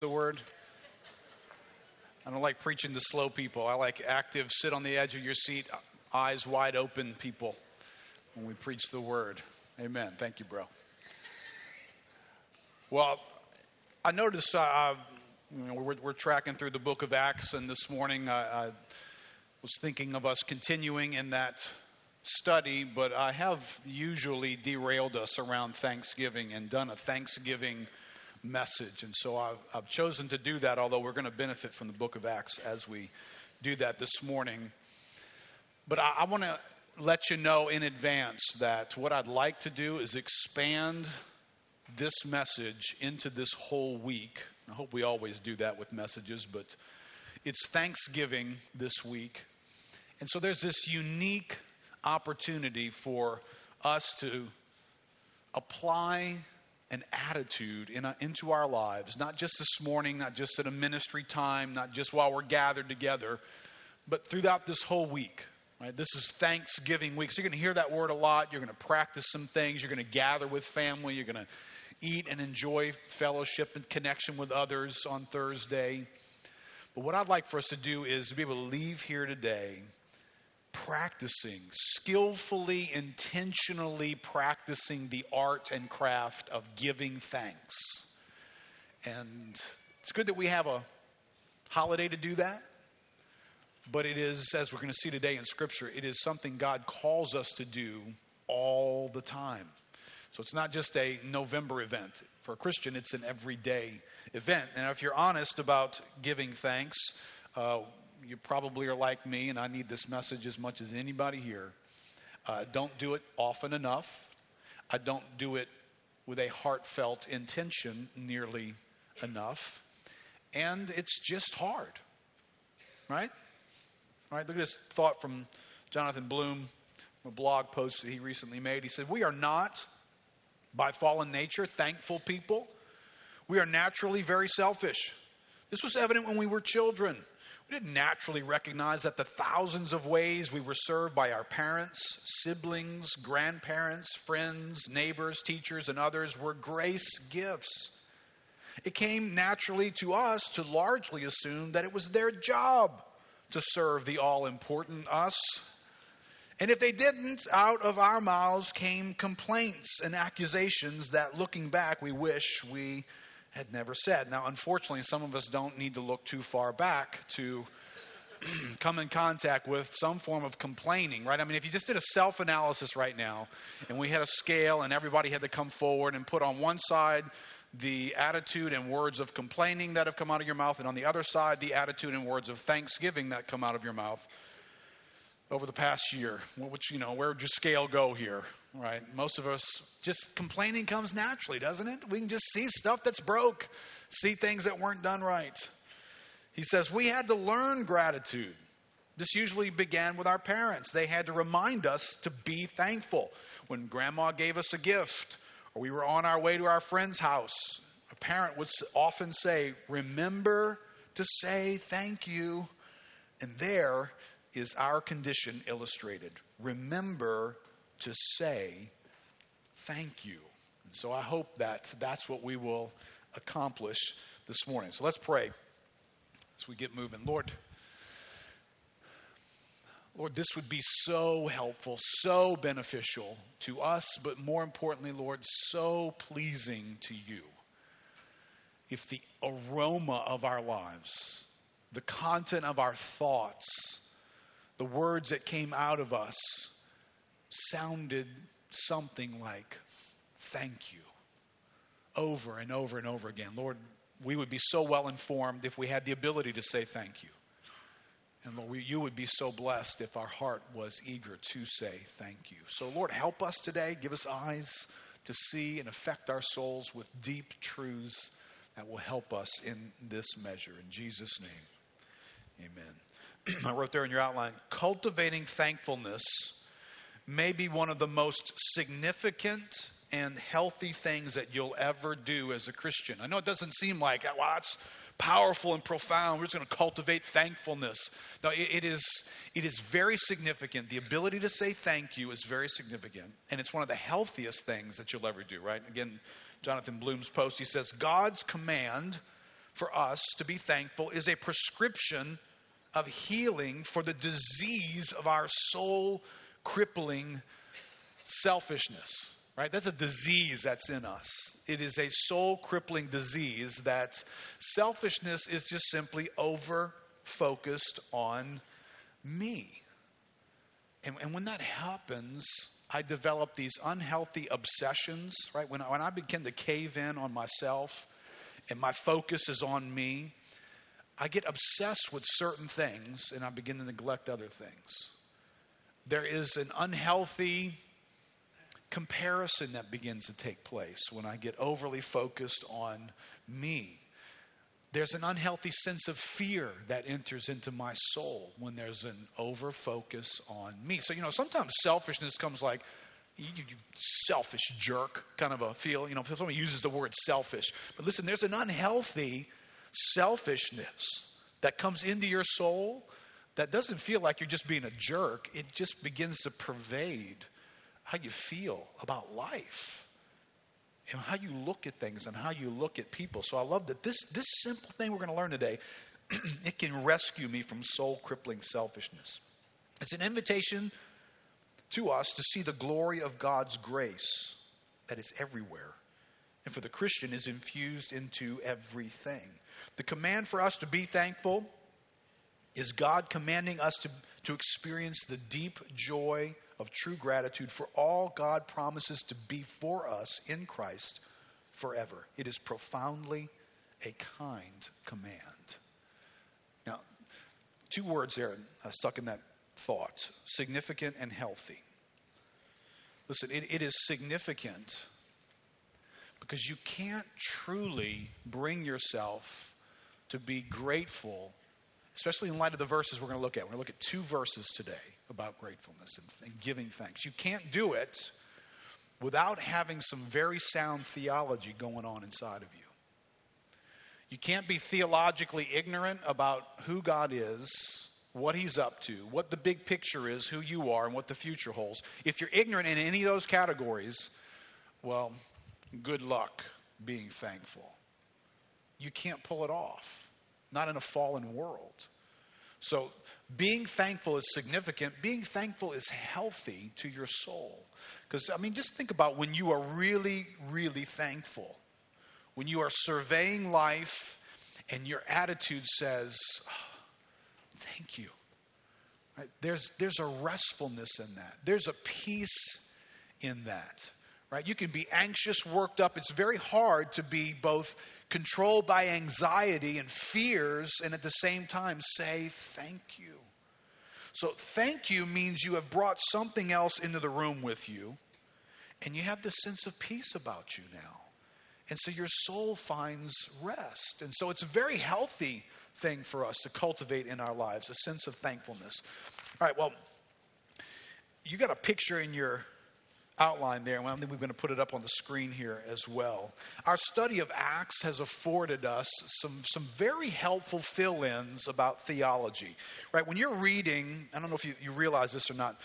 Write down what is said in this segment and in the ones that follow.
the word? I don't like preaching to slow people. I like active, sit on the edge of your seat, eyes wide open people when we preach the word. Amen. Thank you, bro. Well, I noticed uh, you know, we're, we're, tracking through the book of Acts, and this morning I, I was thinking of us continuing in that study, but I have usually derailed us around Thanksgiving and done a Thanksgiving message. And so I've, I've chosen to do that, although we're going to benefit from the book of Acts as we do that this morning. But I, I want to let you know in advance that what I'd like to do is expand this message into this whole week. I hope we always do that with messages, but it's Thanksgiving this week. And so there's this unique opportunity for us to apply an attitude in a, into our lives, not just this morning, not just at a ministry time, not just while we're gathered together, but throughout this whole week. Right? This is Thanksgiving week. So you're going to hear that word a lot. You're going to practice some things. You're going to gather with family. You're going to eat and enjoy fellowship and connection with others on Thursday. But what I'd like for us to do is to be able to leave here today practicing, skillfully, intentionally practicing the art and craft of giving thanks. And it's good that we have a holiday to do that. But it is, as we're going to see today in Scripture, it is something God calls us to do all the time. So it's not just a November event. For a Christian, it's an everyday event. And if you're honest about giving thanks, uh, you probably are like me, and I need this message as much as anybody here. Uh, don't do it often enough. I don't do it with a heartfelt intention nearly enough. And it's just hard, right? All right, look at this thought from Jonathan Bloom, a blog post that he recently made. He said, We are not, by fallen nature, thankful people. We are naturally very selfish. This was evident when we were children. We didn't naturally recognize that the thousands of ways we were served by our parents, siblings, grandparents, friends, neighbors, teachers, and others were grace gifts. It came naturally to us to largely assume that it was their job to serve the all important us. And if they didn't, out of our mouths came complaints and accusations that looking back we wish we had never said. Now, unfortunately, some of us don't need to look too far back to come in contact with some form of complaining, right? I mean, if you just did a self analysis right now and we had a scale and everybody had to come forward and put on one side the attitude and words of complaining that have come out of your mouth, and on the other side, the attitude and words of thanksgiving that come out of your mouth over the past year. Which, you know, where would your scale go here, right? Most of us, just complaining comes naturally, doesn't it? We can just see stuff that's broke, see things that weren't done right. He says, We had to learn gratitude. This usually began with our parents. They had to remind us to be thankful. When grandma gave us a gift, or we were on our way to our friend's house, a parent would often say, Remember to say thank you. And there is our condition illustrated. Remember to say thank you. And so I hope that that's what we will accomplish this morning. So let's pray as we get moving. Lord, Lord, this would be so helpful, so beneficial to us, but more importantly, Lord, so pleasing to you. If the aroma of our lives, the content of our thoughts, the words that came out of us sounded something like, Thank you, over and over and over again. Lord, we would be so well informed if we had the ability to say thank you. And Lord, we, you would be so blessed if our heart was eager to say thank you. So, Lord, help us today. Give us eyes to see and affect our souls with deep truths that will help us in this measure. In Jesus' name, amen. I wrote there in your outline cultivating thankfulness may be one of the most significant and healthy things that you'll ever do as a Christian. I know it doesn't seem like, well, that's powerful and profound. We're just going to cultivate thankfulness. No, it, it, is, it is very significant. The ability to say thank you is very significant. And it's one of the healthiest things that you'll ever do, right? Again, Jonathan Bloom's post, he says, God's command for us to be thankful is a prescription of healing for the disease of our soul crippling selfishness. Right? That's a disease that's in us. It is a soul crippling disease that selfishness is just simply over focused on me. And, and when that happens, I develop these unhealthy obsessions, right? When, when I begin to cave in on myself and my focus is on me, I get obsessed with certain things and I begin to neglect other things. There is an unhealthy comparison that begins to take place when I get overly focused on me. There's an unhealthy sense of fear that enters into my soul when there's an over focus on me. So, you know, sometimes selfishness comes like, you, you, selfish jerk kind of a feel. You know, if somebody uses the word selfish. But listen, there's an unhealthy selfishness that comes into your soul that doesn't feel like you're just being a jerk. It just begins to pervade how you feel about life and how you look at things and how you look at people. So I love that this, this simple thing we're going to learn today, it can rescue me from soul crippling selfishness. It's an invitation to us to see the glory of God's grace that is everywhere. And for the Christian is infused into everything. The command for us to be thankful is God commanding us to, to experience the deep joy of true gratitude for all God promises to be for us in Christ forever. It is profoundly a kind command. Now, two words there uh, stuck in that thought significant and healthy. Listen, it, it is significant because you can't truly bring yourself to be grateful especially in light of the verses we're going to look at. We're going to look at two verses today about gratefulness and, and giving thanks. You can't do it without having some very sound theology going on inside of you. You can't be theologically ignorant about who God is, what He's up to, what the big picture is, who you are, and what the future holds. If you're ignorant in any of those categories, well, good luck being thankful. You can't pull it off not in a fallen world. So, being thankful is significant. Being thankful is healthy to your soul. Because, I mean, just think about when you are really, really thankful, when you are surveying life and your attitude says, oh, Thank you. Right? There's, there's a restfulness in that, there's a peace in that. Right? You can be anxious, worked up. It's very hard to be both controlled by anxiety and fears, and at the same time say, Thank you. So, thank you means you have brought something else into the room with you, and you have this sense of peace about you now. And so your soul finds rest. And so it's a very healthy thing for us to cultivate in our lives a sense of thankfulness. All right, well, you got a picture in your outline there, and I think we're going to put it up on the screen here as well. Our study of Acts has afforded us some, some very helpful fill ins about theology. Right? When you're reading, I don't know if you, you realize this or not,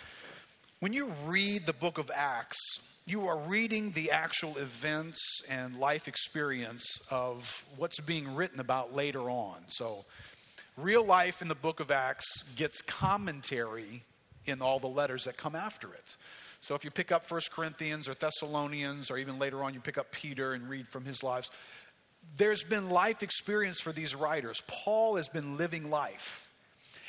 when you read the book of Acts, you are reading the actual events and life experience of what's being written about later on. So, real life in the book of Acts gets commentary in all the letters that come after it. So if you pick up 1 Corinthians or Thessalonians, or even later on you pick up Peter and read from his lives, there's been life experience for these writers. Paul has been living life.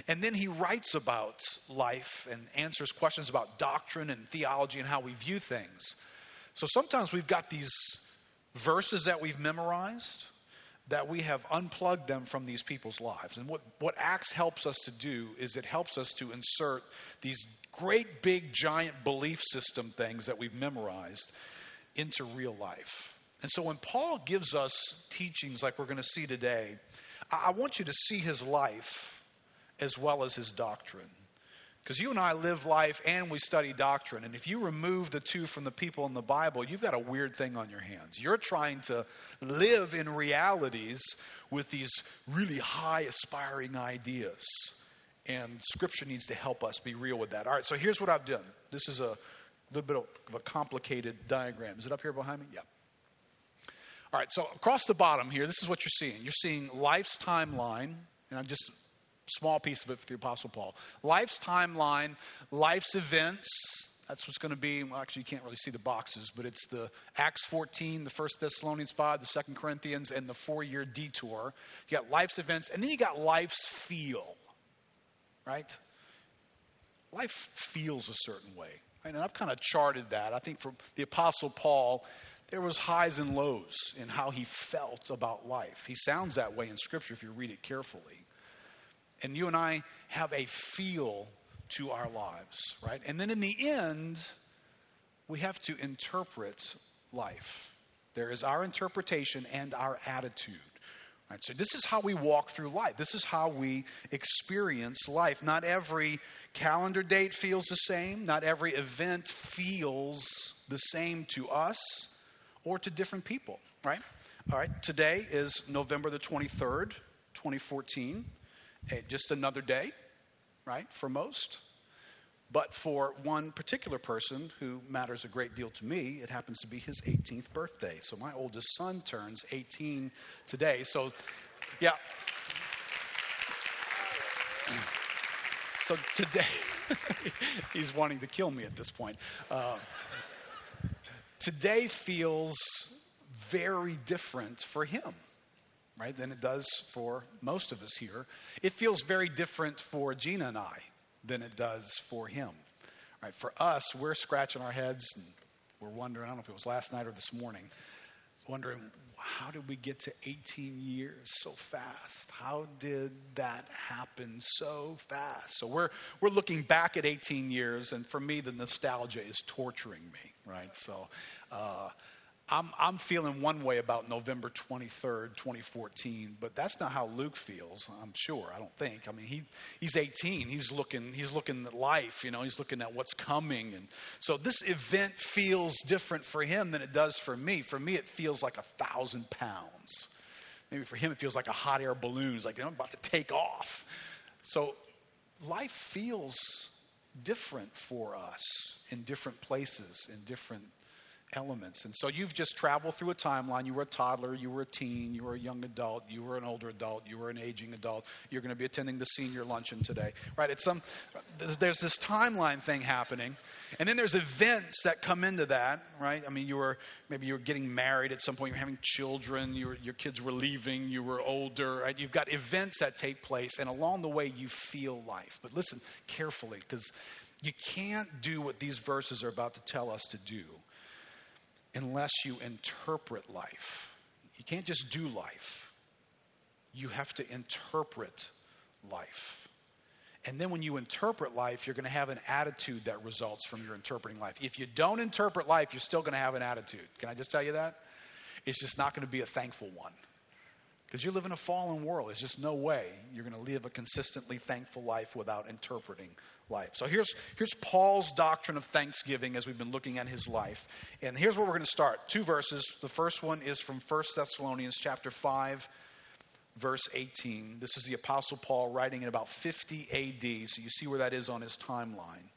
And then he writes about life and answers questions about doctrine and theology and how we view things. So sometimes we've got these verses that we've memorized that we have unplugged them from these people's lives. And what, what Acts helps us to do is it helps us to insert these great, big, giant belief system things that we've memorized into real life. And so when Paul gives us teachings like we're going to see today, I want you to see his life as well as his doctrine. Because you and I live life and we study doctrine. And if you remove the two from the people in the Bible, you've got a weird thing on your hands. You're trying to live in realities with these really high aspiring ideas. And Scripture needs to help us be real with that. All right, so here's what I've done. This is a little bit of a complicated diagram. Is it up here behind me? Yeah. All right, so across the bottom here, this is what you're seeing. You're seeing life's timeline, and I'm just small piece of it for the Apostle Paul. Life's timeline, life's events. That's what's going to be. Well, actually, you can't really see the boxes, but it's the Acts 14, the First Thessalonians 5, the Second Corinthians, and the four-year detour. You got life's events, and then you got life's feel. Right? Life feels a certain way. Right? And I've kind of charted that. I think for the Apostle Paul, there was highs and lows in how he felt about life. He sounds that way in Scripture if you read it carefully. And you and I have a feel to our lives, right? And then in the end, we have to interpret life. There is our interpretation and our attitude. Right, so this is how we walk through life. This is how we experience life. Not every calendar date feels the same. Not every event feels the same to us or to different people, right? All right, today is November the 23rd, 2014. Hey, just another day, right, for most. But for one particular person who matters a great deal to me, it happens to be his 18th birthday. So my oldest son turns 18 today. So, yeah. So today, he's wanting to kill me at this point. Uh, today feels very different for him right, than it does for most of us here. It feels very different for Gina and I than it does for him. Right, for us, we're scratching our heads and we're wondering, I don't know if it was last night or this morning, wondering how did we get to 18 years so fast? How did that happen so fast? So we're we're looking back at 18 years, and for me, the nostalgia is torturing me, right? So uh, I'm, I'm feeling one way about November 23rd, 2014, but that's not how Luke feels, I'm sure. I don't think. I mean, he, he's 18. He's looking, he's looking at life, you know, he's looking at what's coming. And so this event feels different for him than it does for me. For me, it feels like a thousand pounds. Maybe for him, it feels like a hot air balloon. It's like I'm about to take off. So life feels different for us in different places, in different elements. And so you've just traveled through a timeline. You were a toddler, you were a teen, you were a young adult, you were an older adult, you were an aging adult. You're going to be attending the senior luncheon today, right? It's some there's this timeline thing happening, and then there's events that come into that, right? I mean, you were maybe you were getting married at some point, you're having children, you were, your kids were leaving, you were older, right? You've got events that take place, and along the way you feel life. But listen carefully, because you can't do what these verses are about to tell us to do unless you interpret life. You can't just do life, you have to interpret life. And then when you interpret life, you're going to have an attitude that results from your interpreting life. If you don't interpret life, you're still going to have an attitude. Can I just tell you that? It's just not going to be a thankful one. Because you live in a fallen world. There's just no way you're going to live a consistently thankful life without interpreting life. So here's, here's Paul's doctrine of thanksgiving as we've been looking at his life. And here's where we're going to start. Two verses. The first one is from 1 Thessalonians chapter 5, verse 18. This is the Apostle Paul writing in about 50 AD. So you see where that is on his timeline.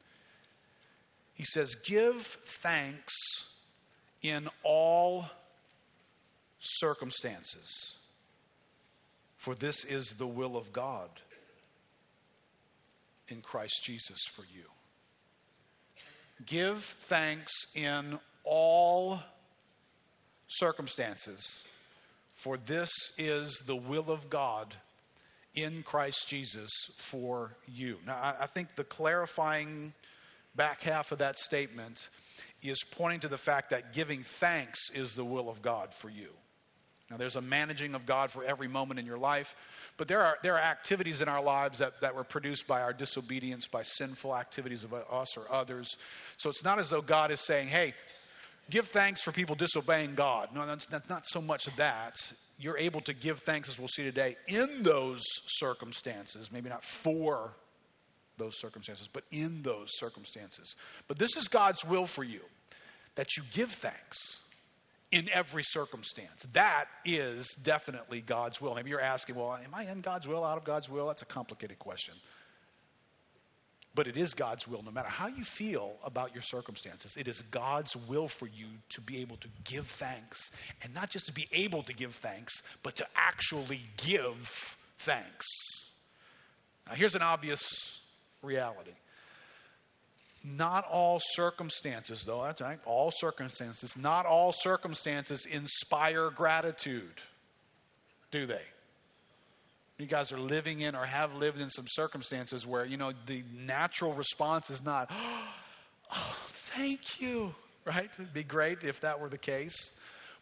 He says, Give thanks in all circumstances, for this is the will of God in Christ Jesus for you. Give thanks in all circumstances, for this is the will of God in Christ Jesus for you. Now, I think the clarifying back half of that statement is pointing to the fact that giving thanks is the will of God for you. Now, there's a managing of God for every moment in your life, but there are, there are activities in our lives that, that were produced by our disobedience, by sinful activities of us or others. So it's not as though God is saying, hey, give thanks for people disobeying God. No, that's, that's not so much that. You're able to give thanks, as we'll see today, in those circumstances, maybe not for those circumstances, but in those circumstances. But this is God's will for you that you give thanks in every circumstance. That is definitely God's will. Maybe you're asking, well, am I in God's will, out of God's will? That's a complicated question. But it is God's will, no matter how you feel about your circumstances, it is God's will for you to be able to give thanks. And not just to be able to give thanks, but to actually give thanks. Now, here's an obvious reality. Not all circumstances, though, that's right, all circumstances, not all circumstances inspire gratitude, do they? You guys are living in or have lived in some circumstances where, you know, the natural response is not, oh, thank you, right? It'd be great if that were the case.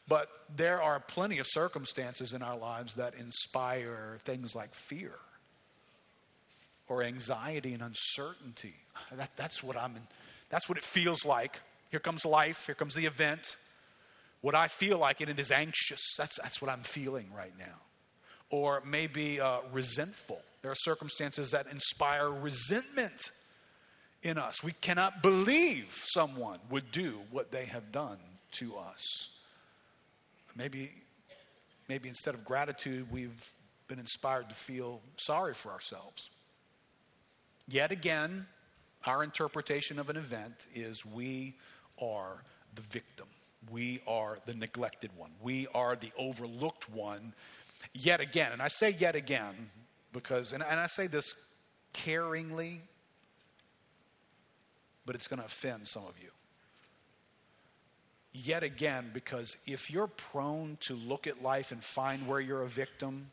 But there are plenty of circumstances in our lives that inspire things like fear or anxiety and uncertainty. That, that's what I'm in, that's what it feels like. Here comes life, here comes the event. What I feel like, and it is anxious. That's, that's what I'm feeling right now or maybe uh, resentful. There are circumstances that inspire resentment in us. We cannot believe someone would do what they have done to us. Maybe, maybe instead of gratitude, we've been inspired to feel sorry for ourselves. Yet again, our interpretation of an event is we are the victim. We are the neglected one. We are the overlooked one yet again. And I say yet again because, and, and I say this caringly, but it's going to offend some of you. Yet again, because if you're prone to look at life and find where you're a victim,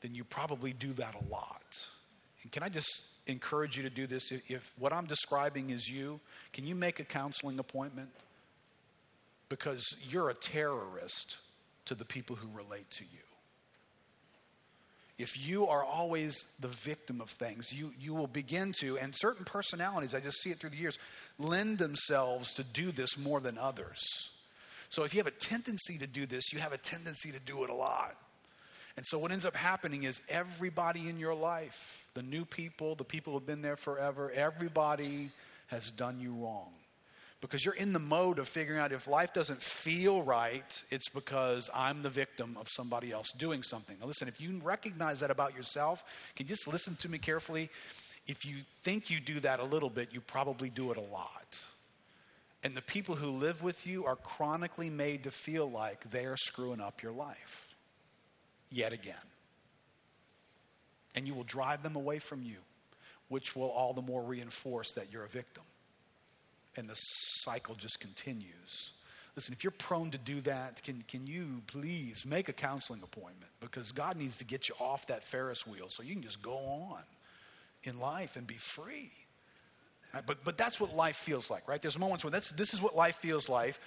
then you probably do that a lot. And can I just encourage you to do this? If, if what I'm describing is you, can you make a counseling appointment? Because you're a terrorist to the people who relate to you if you are always the victim of things, you, you will begin to, and certain personalities, I just see it through the years, lend themselves to do this more than others. So if you have a tendency to do this, you have a tendency to do it a lot. And so what ends up happening is everybody in your life, the new people, the people who have been there forever, everybody has done you wrong because you're in the mode of figuring out if life doesn't feel right, it's because I'm the victim of somebody else doing something. Now, listen, if you recognize that about yourself, can you just listen to me carefully? If you think you do that a little bit, you probably do it a lot. And the people who live with you are chronically made to feel like they are screwing up your life yet again. And you will drive them away from you, which will all the more reinforce that you're a victim and the cycle just continues. Listen, if you're prone to do that, can, can you please make a counseling appointment? Because God needs to get you off that Ferris wheel so you can just go on in life and be free. Right? But, but that's what life feels like, right? There's moments when that's, this is what life feels like.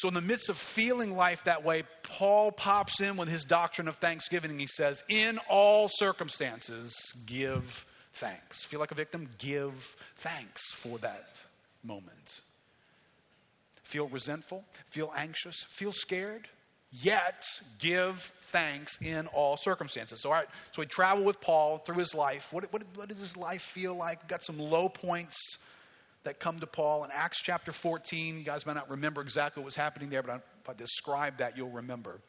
So, in the midst of feeling life that way, Paul pops in with his doctrine of thanksgiving he says, In all circumstances, give thanks. Feel like a victim? Give thanks for that moment. Feel resentful, feel anxious, feel scared, yet give thanks in all circumstances. So, all right, so we travel with Paul through his life. What, what, what does his life feel like? Got some low points that come to Paul in Acts chapter 14. You guys might not remember exactly what was happening there, but if I describe that, you'll remember.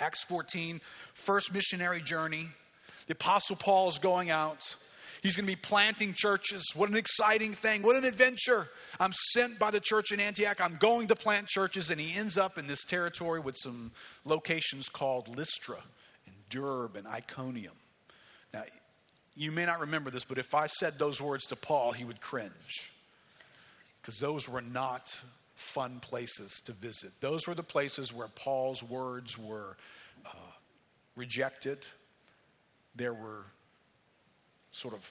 Acts 14, first missionary journey. The Apostle Paul is going out. He's going to be planting churches. What an exciting thing. What an adventure. I'm sent by the church in Antioch. I'm going to plant churches. And he ends up in this territory with some locations called Lystra and Derbe and Iconium. Now, you may not remember this, but if I said those words to Paul, he would cringe. Because those were not fun places to visit. Those were the places where Paul's words were uh, rejected. There were sort of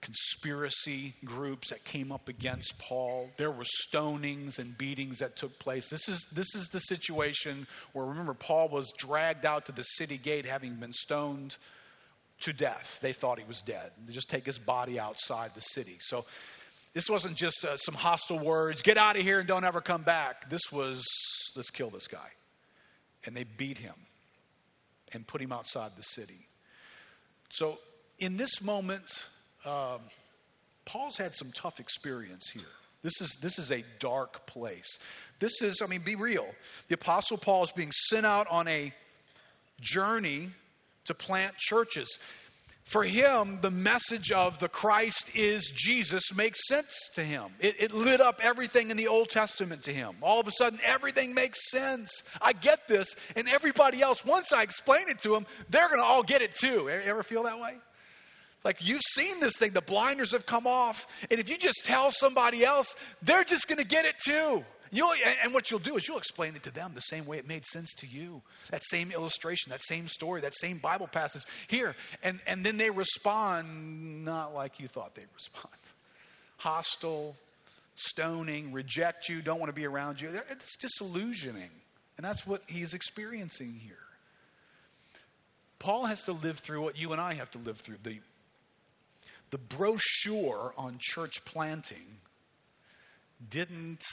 conspiracy groups that came up against Paul. There were stonings and beatings that took place. This is, this is the situation where, remember, Paul was dragged out to the city gate having been stoned to death. They thought he was dead. They just take his body outside the city. So this wasn't just uh, some hostile words, get out of here and don't ever come back. This was, let's kill this guy. And they beat him and put him outside the city. So in this moment, um, Paul's had some tough experience here. This is, this is a dark place. This is, I mean, be real. The Apostle Paul is being sent out on a journey to plant churches. For him, the message of the Christ is Jesus makes sense to him. It, it, lit up everything in the Old Testament to him. All of a sudden, everything makes sense. I get this, and everybody else, once I explain it to them, they're going to all get it too. Ever feel that way? Like you've seen this thing, the blinders have come off, and if you just tell somebody else, they're just going to get it too. You'll, and what you'll do is you'll explain it to them the same way it made sense to you. That same illustration, that same story, that same Bible passage here. And, and then they respond not like you thought they'd respond. Hostile, stoning, reject you, don't want to be around you. It's disillusioning. And that's what he's experiencing here. Paul has to live through what you and I have to live through. The, the brochure on church planting didn't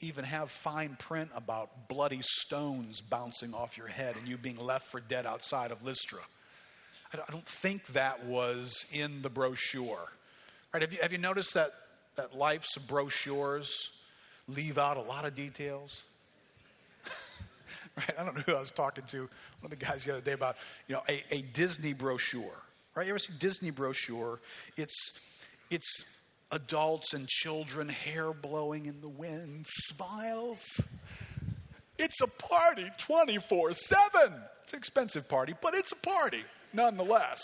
even have fine print about bloody stones bouncing off your head and you being left for dead outside of Lystra. I don't think that was in the brochure. Right, have, you, have you noticed that, that life's brochures leave out a lot of details? right, I don't know who I was talking to, one of the guys the other day about, you know, a, a Disney brochure. Right, you ever see Disney brochure? It's, it's adults and children, hair blowing in the wind, smiles. It's a party 24 7. It's an expensive party, but it's a party nonetheless.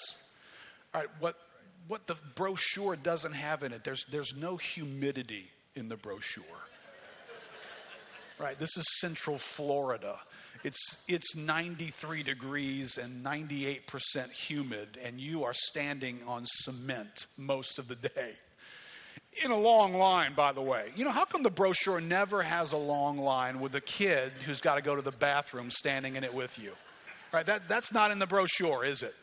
All right, what, what the brochure doesn't have in it, there's, there's no humidity in the brochure. Right, this is Central Florida. It's, it's 93 degrees and 98% humid, and you are standing on cement most of the day in a long line, by the way. You know, how come the brochure never has a long line with a kid who's got to go to the bathroom standing in it with you? Right? That, that's not in the brochure, is it?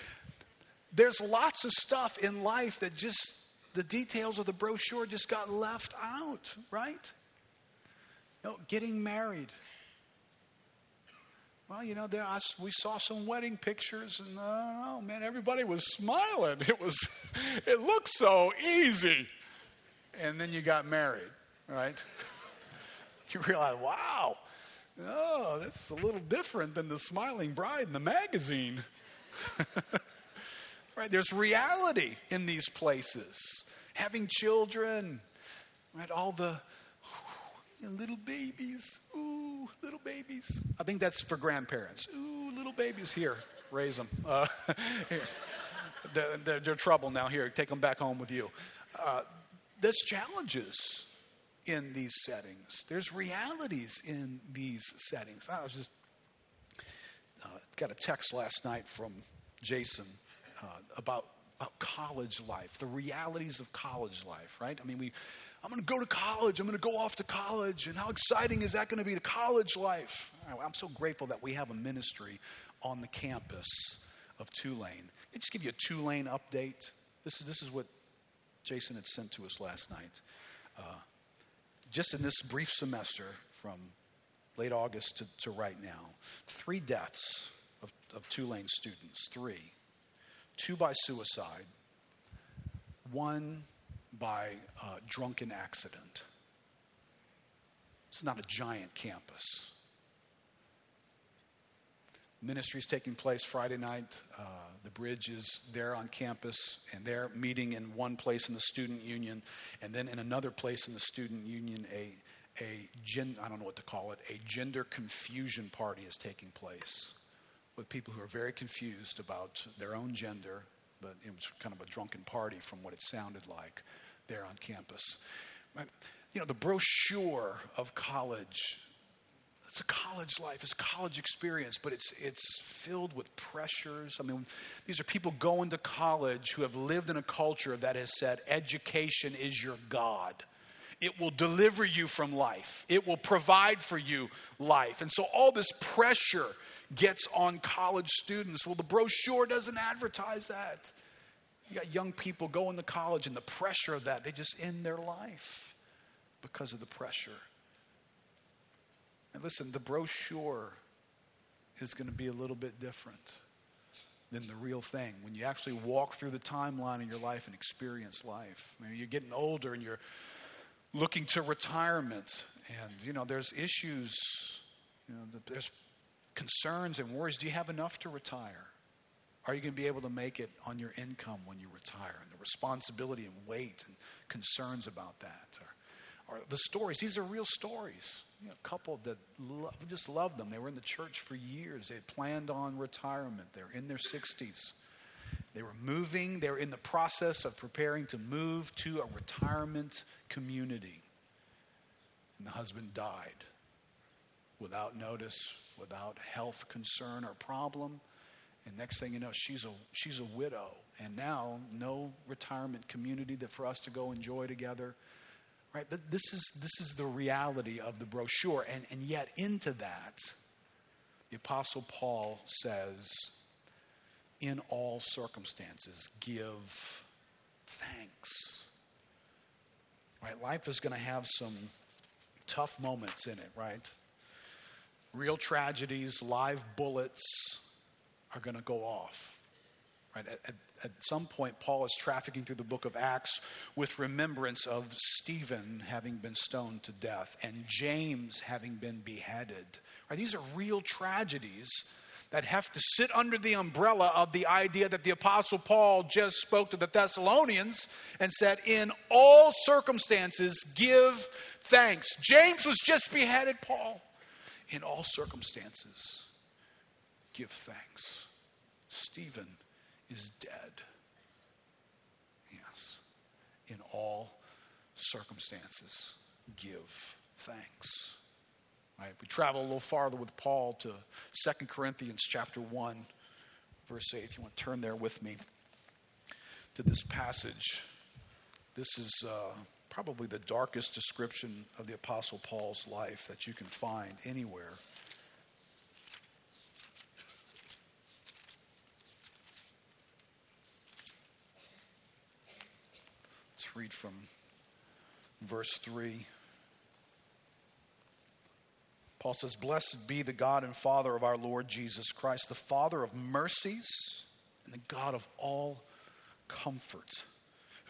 There's lots of stuff in life that just, the details of the brochure just got left out, right? You know, getting married. Well, you know, there I, we saw some wedding pictures, and uh, oh man, everybody was smiling. It was, it looked so easy. And then you got married, right? you realize, wow, oh, this is a little different than the smiling bride in the magazine. right? There's reality in these places. Having children, right? All the little babies. Ooh, little babies. I think that's for grandparents. Ooh, little babies. Here, raise them. Uh, they're, they're, they're, trouble now. Here, take them back home with you. Uh, there's challenges in these settings. There's realities in these settings. I was just uh, got a text last night from Jason uh, about, about college life, the realities of college life. Right? I mean, we I'm going to go to college. I'm going to go off to college. And how exciting is that going to be, the college life? I'm so grateful that we have a ministry on the campus of Tulane. Let me just give you a Tulane update. This is, this is what Jason had sent to us last night. Uh, just in this brief semester from late August to, to right now, three deaths of, of Tulane students. Three. Two by suicide, one by drunken accident. It's not a giant campus. Ministry is taking place Friday night. Uh, the bridge is there on campus, and they're meeting in one place in the student union, and then in another place in the student union, a a gen, I don't know what to call it, a gender confusion party is taking place with people who are very confused about their own gender, but it was kind of a drunken party from what it sounded like there on campus. You know, the brochure of college. It's a college life, it's a college experience, but it's, it's filled with pressures. I mean, these are people going to college who have lived in a culture that has said education is your God. It will deliver you from life. It will provide for you life. And so all this pressure gets on college students. Well, the brochure doesn't advertise that. You got young people going to college and the pressure of that, they just end their life because of the pressure. And listen, the brochure is going to be a little bit different than the real thing. When you actually walk through the timeline of your life and experience life, I mean, you're getting older and you're looking to retirement, and you know there's issues, you know, there's concerns and worries. Do you have enough to retire? Are you going to be able to make it on your income when you retire? And the responsibility and weight and concerns about that. Or, or the stories, these are real stories. You know, a couple that love, just loved them. They were in the church for years. They had planned on retirement. They're in their 60s. They were moving, they were in the process of preparing to move to a retirement community. And the husband died without notice, without health concern or problem. And next thing you know, she's a, she's a widow. And now, no retirement community that for us to go enjoy together. Right? This is, this is the reality of the brochure. And, and yet, into that, the Apostle Paul says, in all circumstances, give thanks. Right? Life is going to have some tough moments in it, right? Real tragedies, live bullets are going to go off. Right? At, at, at, some point, Paul is trafficking through the book of Acts with remembrance of Stephen having been stoned to death and James having been beheaded. Right? These are real tragedies that have to sit under the umbrella of the idea that the Apostle Paul just spoke to the Thessalonians and said, In all circumstances, give thanks. James was just beheaded, Paul. In all circumstances, give thanks. Stephen is dead. Yes. In all circumstances, give thanks. Right? We travel a little farther with Paul to 2 Corinthians chapter 1, verse 8, if you want to turn there with me to this passage, this is uh, probably the darkest description of the Apostle Paul's life that you can find anywhere. Let's read from verse 3. Paul says, Blessed be the God and Father of our Lord Jesus Christ, the Father of mercies and the God of all comfort,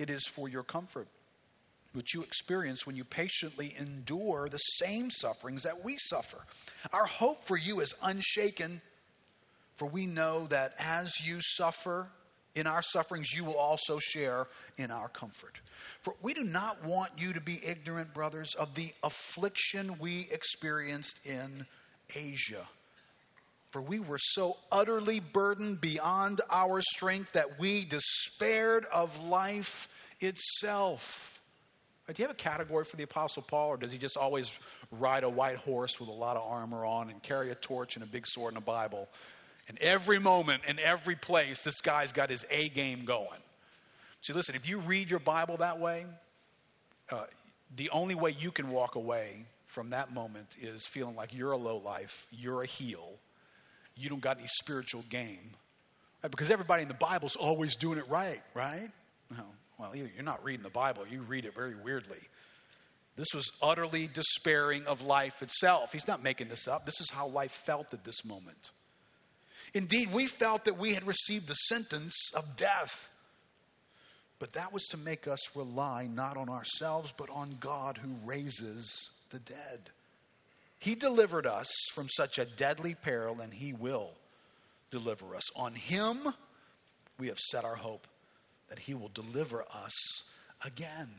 it is for your comfort, which you experience when you patiently endure the same sufferings that we suffer. Our hope for you is unshaken, for we know that as you suffer in our sufferings, you will also share in our comfort. For we do not want you to be ignorant, brothers, of the affliction we experienced in Asia for we were so utterly burdened beyond our strength that we despaired of life itself. Do you have a category for the Apostle Paul, or does he just always ride a white horse with a lot of armor on and carry a torch and a big sword and a Bible? And every moment and every place, this guy's got his A game going. See, listen, if you read your Bible that way, uh, the only way you can walk away from that moment is feeling like you're a low life, you're a heel, you don't got any spiritual game. Right? Because everybody in the Bible is always doing it right, right? Well, you're not reading the Bible, you read it very weirdly. This was utterly despairing of life itself. He's not making this up. This is how life felt at this moment. Indeed, we felt that we had received the sentence of death. But that was to make us rely not on ourselves, but on God who raises the dead. He delivered us from such a deadly peril, and He will deliver us. On Him, we have set our hope that He will deliver us again.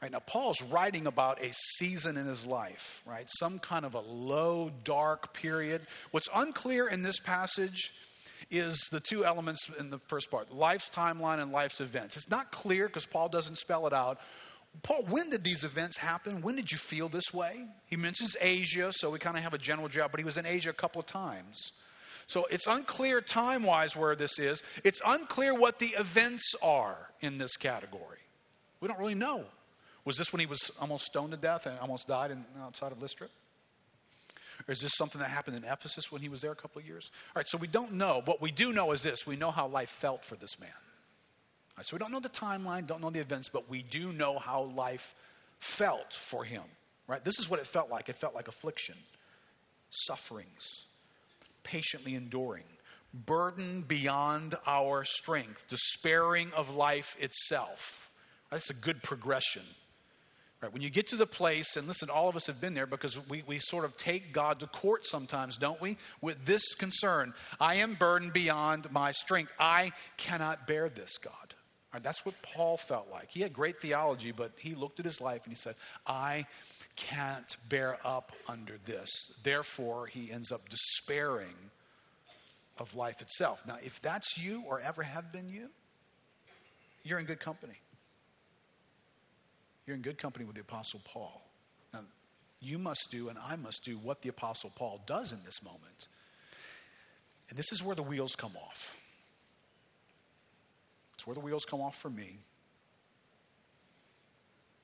Right now, Paul's writing about a season in his life, right? Some kind of a low, dark period. What's unclear in this passage is the two elements in the first part life's timeline and life's events. It's not clear because Paul doesn't spell it out Paul, when did these events happen? When did you feel this way? He mentions Asia, so we kind of have a general job, but he was in Asia a couple of times. So it's unclear time wise where this is. It's unclear what the events are in this category. We don't really know. Was this when he was almost stoned to death and almost died in, outside of Lystra? Or is this something that happened in Ephesus when he was there a couple of years? All right, so we don't know. What we do know is this we know how life felt for this man. So we don't know the timeline, don't know the events, but we do know how life felt for him. Right? This is what it felt like. It felt like affliction, sufferings, patiently enduring, burden beyond our strength, despairing of life itself. That's a good progression. Right, when you get to the place, and listen, all of us have been there because we, we sort of take God to court sometimes, don't we? With this concern I am burdened beyond my strength. I cannot bear this, God. Right, that's what Paul felt like. He had great theology, but he looked at his life and he said, I can't bear up under this. Therefore, he ends up despairing of life itself. Now, if that's you or ever have been you, you're in good company. You're in good company with the Apostle Paul. Now, you must do, and I must do, what the Apostle Paul does in this moment. And this is where the wheels come off. It's where the wheels come off for me.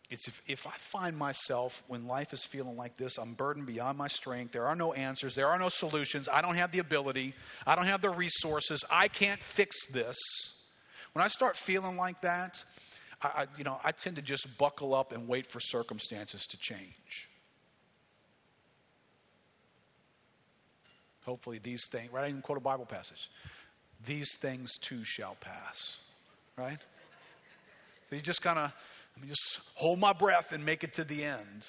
It's if, if I find myself when life is feeling like this, I'm burdened beyond my strength. There are no answers. There are no solutions. I don't have the ability. I don't have the resources. I can't fix this. When I start feeling like that, I, I, you know, I tend to just buckle up and wait for circumstances to change. Hopefully, these things, right? I even quote a Bible passage. These things too shall pass, right? So you just kind of, just hold my breath and make it to the end.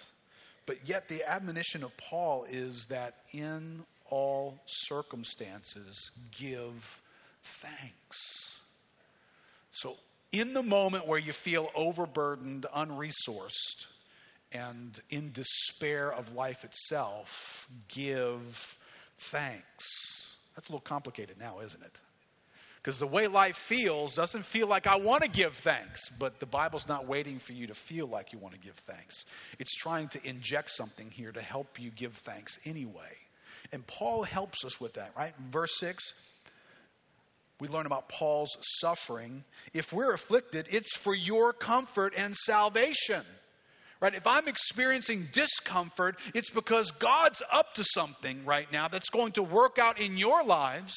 But yet, the admonition of Paul is that in all circumstances, give thanks. So, in the moment where you feel overburdened, unresourced, and in despair of life itself, give thanks. That's a little complicated now, isn't it? Because the way life feels doesn't feel like I want to give thanks, but the Bible's not waiting for you to feel like you want to give thanks. It's trying to inject something here to help you give thanks anyway. And Paul helps us with that, right? Verse 6, we learn about Paul's suffering. If we're afflicted, it's for your comfort and salvation. Right? If I'm experiencing discomfort, it's because God's up to something right now that's going to work out in your lives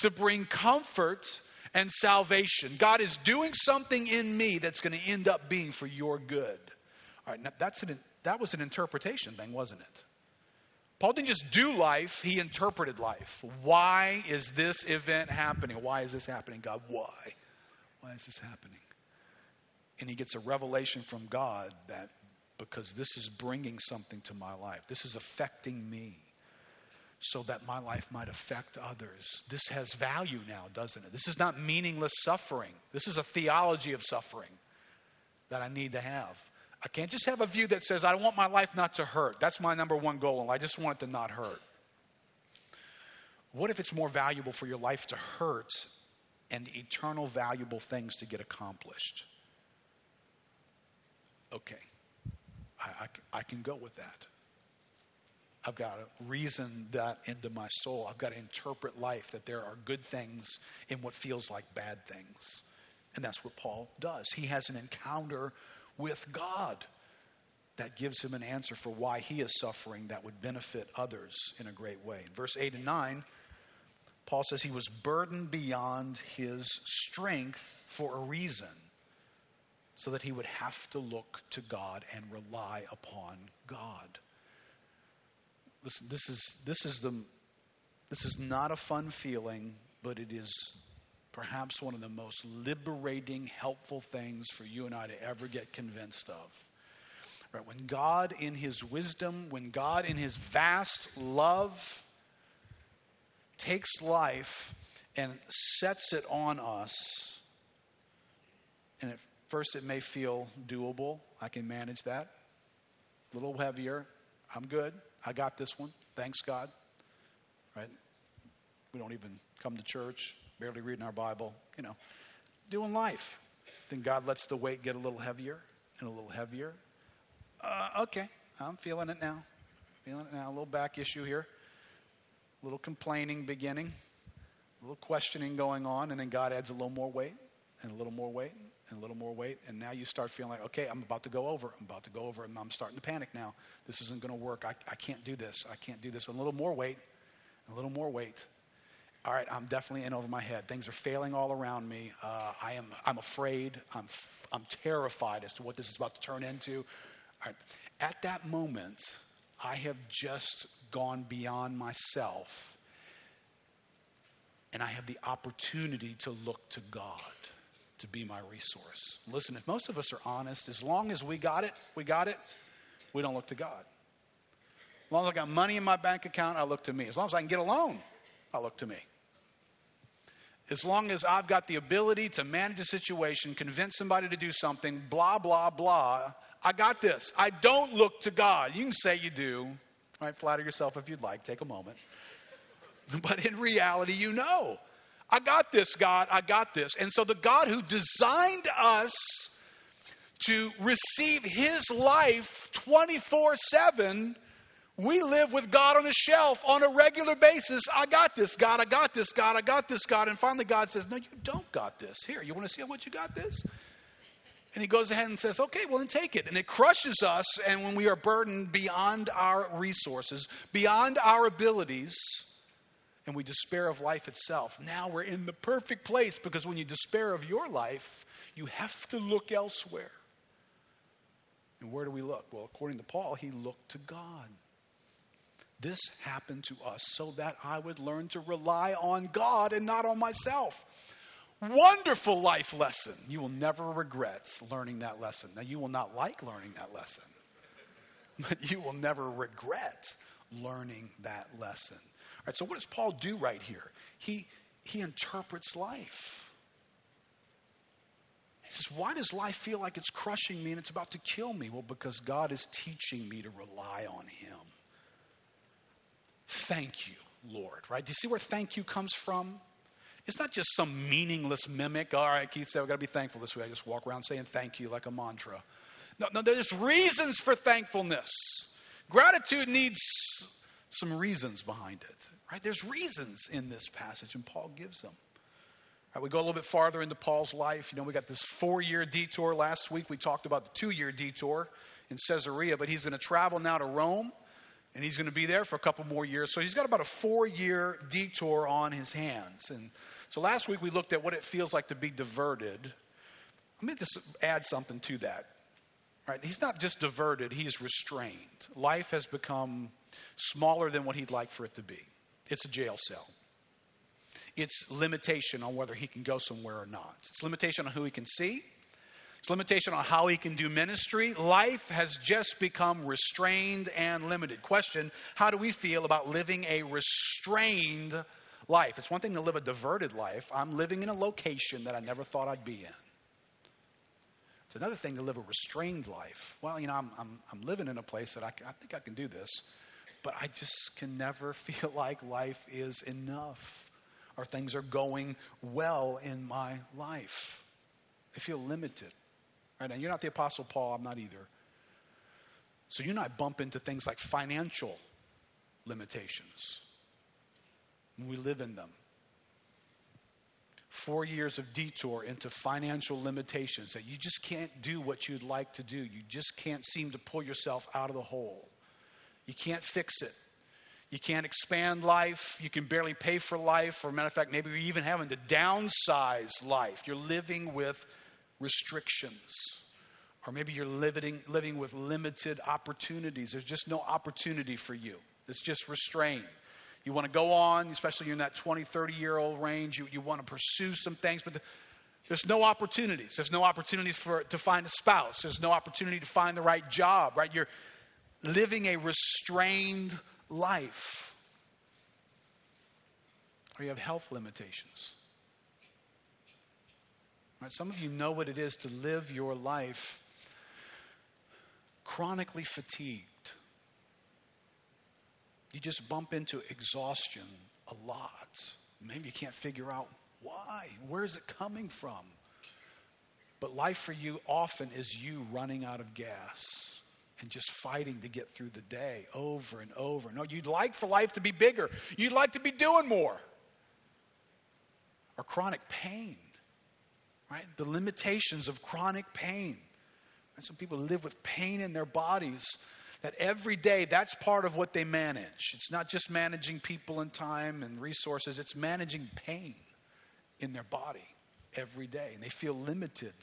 to bring comfort and salvation. God is doing something in me that's going to end up being for your good. All right, that's an, that was an interpretation thing, wasn't it? Paul didn't just do life, he interpreted life. Why is this event happening? Why is this happening, God? Why? Why is this happening? And he gets a revelation from God that because this is bringing something to my life, this is affecting me so that my life might affect others. This has value now, doesn't it? This is not meaningless suffering. This is a theology of suffering that I need to have. I can't just have a view that says, I want my life not to hurt. That's my number one goal, and I just want it to not hurt. What if it's more valuable for your life to hurt and eternal valuable things to get accomplished? Okay, I, I, I can go with that. I've got to reason that into my soul. I've got to interpret life that there are good things in what feels like bad things. And that's what Paul does. He has an encounter with God that gives him an answer for why he is suffering that would benefit others in a great way. In verse 8 and 9, Paul says he was burdened beyond his strength for a reason, so that he would have to look to God and rely upon God. Listen, this is, this is, the, this is not a fun feeling, but it is perhaps one of the most liberating, helpful things for you and I to ever get convinced of. Right? When God, in His wisdom, when God, in His vast love, takes life and sets it on us, and at first it may feel doable. I can manage that. A little heavier. I'm good. I got this one. Thanks, God. Right? We don't even come to church barely reading our Bible, you know, doing life. Then God lets the weight get a little heavier and a little heavier. Uh, okay, I'm feeling it now. Feeling it now. A little back issue here, a little complaining beginning, a little questioning going on, and then God adds a little more weight and a little more weight and a little more weight. And now you start feeling like, okay, I'm about to go over. I'm about to go over. And I'm starting to panic now. This isn't going to work. I, I can't do this. I can't do this. A little more weight, a little more weight. All right, I'm definitely in over my head. Things are failing all around me. Uh, I am, I'm afraid. I'm, I'm terrified as to what this is about to turn into. All right. At that moment, I have just gone beyond myself and I have the opportunity to look to God to be my resource. Listen, if most of us are honest, as long as we got it, we got it, we don't look to God. As long as I got money in my bank account, I look to me. As long as I can get a loan, I look to me. As long as I've got the ability to manage a situation, convince somebody to do something, blah, blah, blah, I got this. I don't look to God. You can say you do. All right, flatter yourself if you'd like. Take a moment. But in reality, you know. I got this, God. I got this. And so the God who designed us to receive his life 24 7, we live with God on a shelf on a regular basis. I got this, God. I got this, God. I got this, God. And finally, God says, No, you don't got this. Here, you want to see how much you got this? And he goes ahead and says, okay, well, then take it. And it crushes us. And when we are burdened beyond our resources, beyond our abilities, and we despair of life itself, now we're in the perfect place because when you despair of your life, you have to look elsewhere. And where do we look? Well, according to Paul, he looked to God. This happened to us so that I would learn to rely on God and not on myself. Wonderful life lesson. You will never regret learning that lesson. Now, you will not like learning that lesson, but you will never regret learning that lesson. All right, so what does Paul do right here? He, he interprets life. He says, Why does life feel like it's crushing me and it's about to kill me? Well, because God is teaching me to rely on Him. Thank you, Lord, right? Do you see where thank you comes from? It's not just some meaningless mimic. All right, Keith said, I've got to be thankful this way. I just walk around saying thank you like a mantra. No, no, there's reasons for thankfulness. Gratitude needs some reasons behind it, right? There's reasons in this passage, and Paul gives them. Right, we go a little bit farther into Paul's life. You know, we got this four year detour last week. We talked about the two year detour in Caesarea, but he's going to travel now to Rome, and he's going to be there for a couple more years. So he's got about a four year detour on his hands. And so last week we looked at what it feels like to be diverted. Let me just add something to that. Right? He's not just diverted, he's restrained. Life has become smaller than what he'd like for it to be. It's a jail cell. It's limitation on whether he can go somewhere or not. It's limitation on who he can see. It's limitation on how he can do ministry. Life has just become restrained and limited. Question How do we feel about living a restrained life? It's one thing to live a diverted life. I'm living in a location that I never thought I'd be in. It's another thing to live a restrained life. Well, you know, I'm, I'm, I'm living in a place that I, I think I can do this but I just can never feel like life is enough or things are going well in my life. I feel limited. Right? And you're not the Apostle Paul, I'm not either. So you and I bump into things like financial limitations. We live in them. Four years of detour into financial limitations that you just can't do what you'd like to do. You just can't seem to pull yourself out of the hole. You can't fix it. You can't expand life. You can barely pay for life. Or, matter of fact, maybe you're even having to downsize life. You're living with restrictions. Or maybe you're living, living with limited opportunities. There's just no opportunity for you, it's just restraint. You want to go on, especially you're in that 20, 30 year old range. You, you want to pursue some things, but the, there's no opportunities. There's no opportunities for, to find a spouse. There's no opportunity to find the right job, right? You're, living a restrained life. Or you have health limitations. Right, some of you know what it is to live your life chronically fatigued. You just bump into exhaustion a lot. Maybe you can't figure out why. Where is it coming from? But life for you often is you running out of gas and just fighting to get through the day over and over. No, you'd like for life to be bigger. You'd like to be doing more. Or chronic pain, right? The limitations of chronic pain. Some people live with pain in their bodies that every day that's part of what they manage. It's not just managing people and time and resources, it's managing pain in their body every day. And they feel limited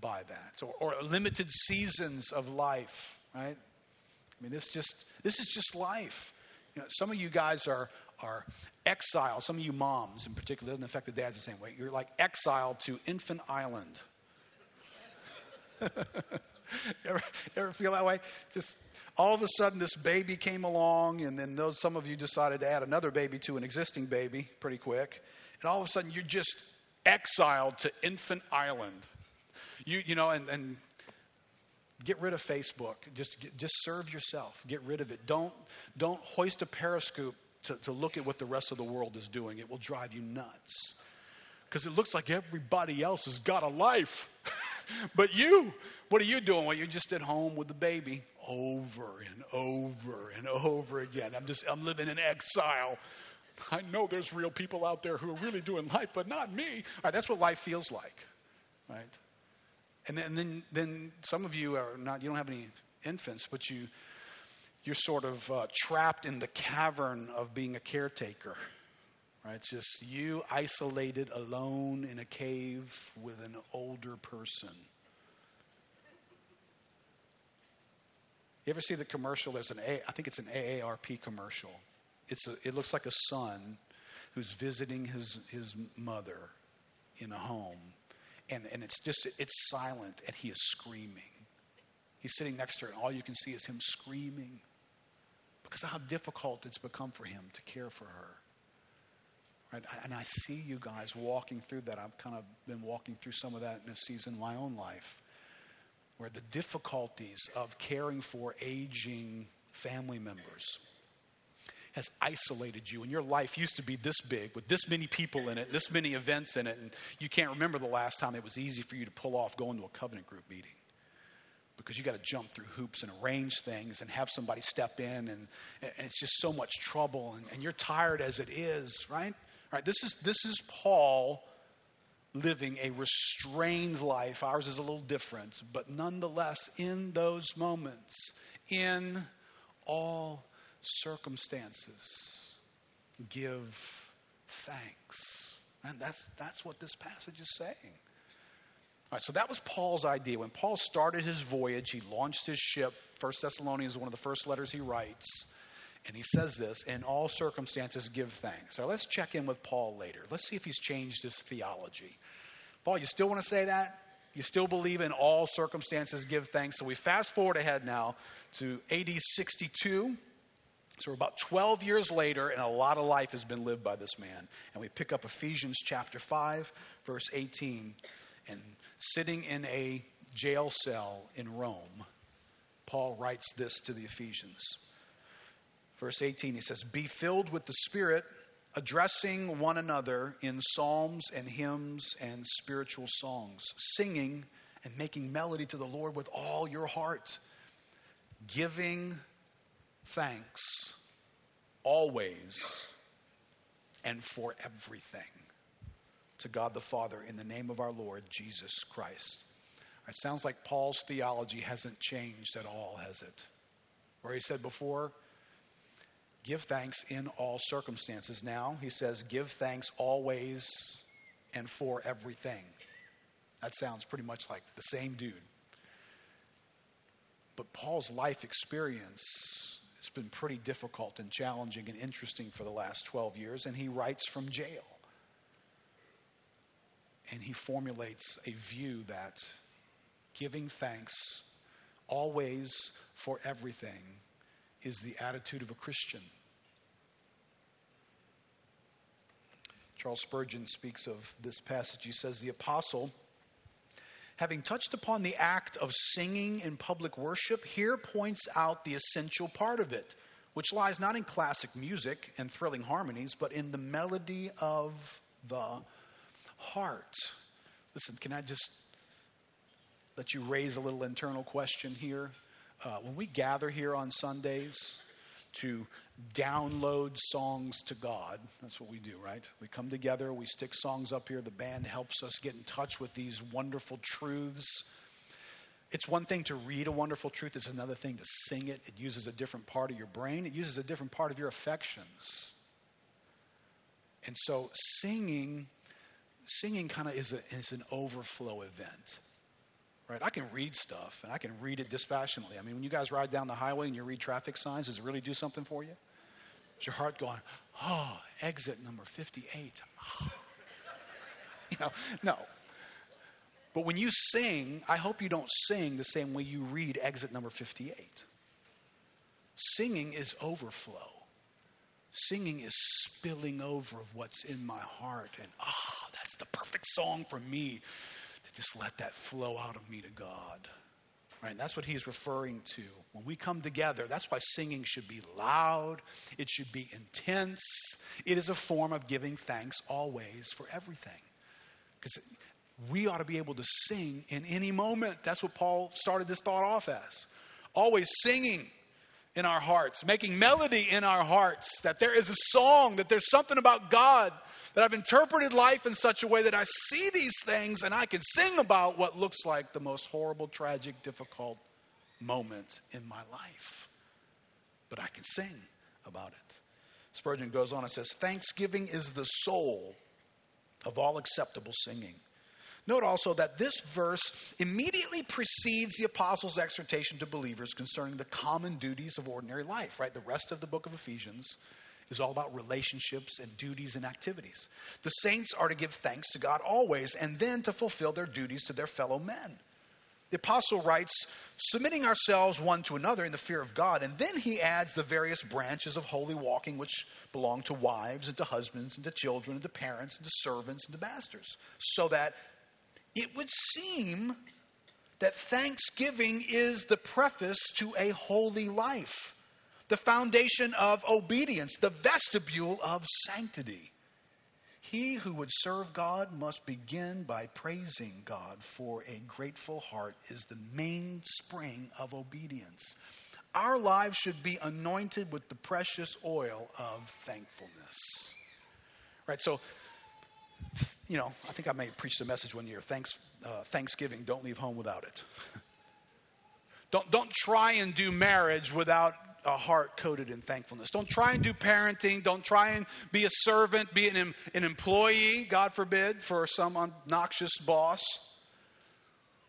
by that. Or, or limited seasons of life, right? I mean, this just this is just life. You know, some of you guys are are exiled. Some of you moms, in particular, doesn't affect the dads the same way. You're like exiled to Infant Island. ever, ever feel that way? Just all of a sudden, this baby came along, and then those, some of you decided to add another baby to an existing baby pretty quick, and all of a sudden, you're just exiled to Infant Island. You, you know, and, and get rid of Facebook. Just, just serve yourself. Get rid of it. Don't, don't hoist a periscope to, to look at what the rest of the world is doing. It will drive you nuts. Because it looks like everybody else has got a life. but you, what are you doing? Well, you're just at home with the baby over and over and over again. I'm just, I'm living in exile. I know there's real people out there who are really doing life, but not me. That's what life feels like, right? And then, then, then some of you are not, you don't have any infants, but you, you're sort of uh, trapped in the cavern of being a caretaker. Right? It's just you isolated alone in a cave with an older person. You ever see the commercial? There's an A, I think it's an AARP commercial. It's a, it looks like a son who's visiting his, his mother in a home. And, and it's just, it's silent and he is screaming. He's sitting next to her and all you can see is him screaming because of how difficult it's become for him to care for her. Right? And I see you guys walking through that. I've kind of been walking through some of that in a season in my own life, where the difficulties of caring for aging family members has isolated you. And your life used to be this big with this many people in it, this many events in it, and you can't remember the last time it was easy for you to pull off going to a covenant group meeting because you got to jump through hoops and arrange things and have somebody step in, and, and it's just so much trouble, and, and you're tired as it is, right? Right? This is this is Paul living a restrained life. Ours is a little different, but nonetheless, in those moments, in all circumstances, give thanks. And that's that's what this passage is saying. All right, so that was Paul's idea. When Paul started his voyage, he launched his ship. First Thessalonians is one of the first letters he writes. And he says this in all circumstances, give thanks. So let's check in with Paul later. Let's see if he's changed his theology. Paul, you still want to say that? You still believe in all circumstances, give thanks. So we fast forward ahead now to AD 62. So we're about 12 years later, and a lot of life has been lived by this man. And we pick up Ephesians chapter 5, verse 18. And sitting in a jail cell in Rome, Paul writes this to the Ephesians. Verse 18, he says, Be filled with the Spirit, addressing one another in psalms and hymns and spiritual songs, singing and making melody to the Lord with all your heart, giving thanks always and for everything to God the Father in the name of our Lord Jesus Christ. It sounds like Paul's theology hasn't changed at all, has it? Where he said before, give thanks in all circumstances. Now he says, give thanks always and for everything. That sounds pretty much like the same dude. But Paul's life experience has been pretty difficult and challenging and interesting for the last 12 years, and he writes from jail and he formulates a view that giving thanks always for everything is the attitude of a Christian. Charles Spurgeon speaks of this passage. He says, The apostle, having touched upon the act of singing in public worship, here points out the essential part of it, which lies not in classic music and thrilling harmonies, but in the melody of the heart. Listen, can I just let you raise a little internal question here? Uh, when we gather here on Sundays, to download songs to God. That's what we do, right? We come together, we stick songs up here. The band helps us get in touch with these wonderful truths. It's one thing to read a wonderful truth, it's another thing to sing it. It uses a different part of your brain, it uses a different part of your affections. And so singing singing kind of is, is an overflow event right? I can read stuff and I can read it dispassionately. I mean, when you guys ride down the highway and you read traffic signs, does it really do something for you? Is your heart going, oh, exit number 58? you know, no. But when you sing, I hope you don't sing the same way you read exit number 58. Singing is overflow. Singing is spilling over of what's in my heart. And, ah, oh, that's the perfect song for me just let that flow out of me to God. Right? And that's what he's referring to. When we come together, that's why singing should be loud, it should be intense. It is a form of giving thanks always for everything. Because we ought to be able to sing in any moment. That's what Paul started this thought off as. Always singing in our hearts, making melody in our hearts, that there is a song, that there's something about God that I've interpreted life in such a way that I see these things and I can sing about what looks like the most horrible, tragic, difficult moment in my life. But I can sing about it. Spurgeon goes on and says, Thanksgiving is the soul of all acceptable singing. Note also that this verse immediately precedes the apostles' exhortation to believers concerning the common duties of ordinary life, right? The rest of the book of Ephesians is all about relationships and duties and activities. The saints are to give thanks to God always and then to fulfill their duties to their fellow men. The apostle writes, submitting ourselves one to another in the fear of God, and then he adds the various branches of holy walking which belong to wives and to husbands and to children and to parents and to servants and to masters, so that it would seem that thanksgiving is the preface to a holy life the foundation of obedience, the vestibule of sanctity. He who would serve God must begin by praising God, for a grateful heart is the mainspring of obedience. Our lives should be anointed with the precious oil of thankfulness. Right, so, you know, I think I may have preached a message one year Thanks, uh, Thanksgiving, don't leave home without it. don't, don't try and do marriage without a heart coated in thankfulness. Don't try and do parenting. Don't try and be a servant, be an, an employee, God forbid, for some obnoxious boss,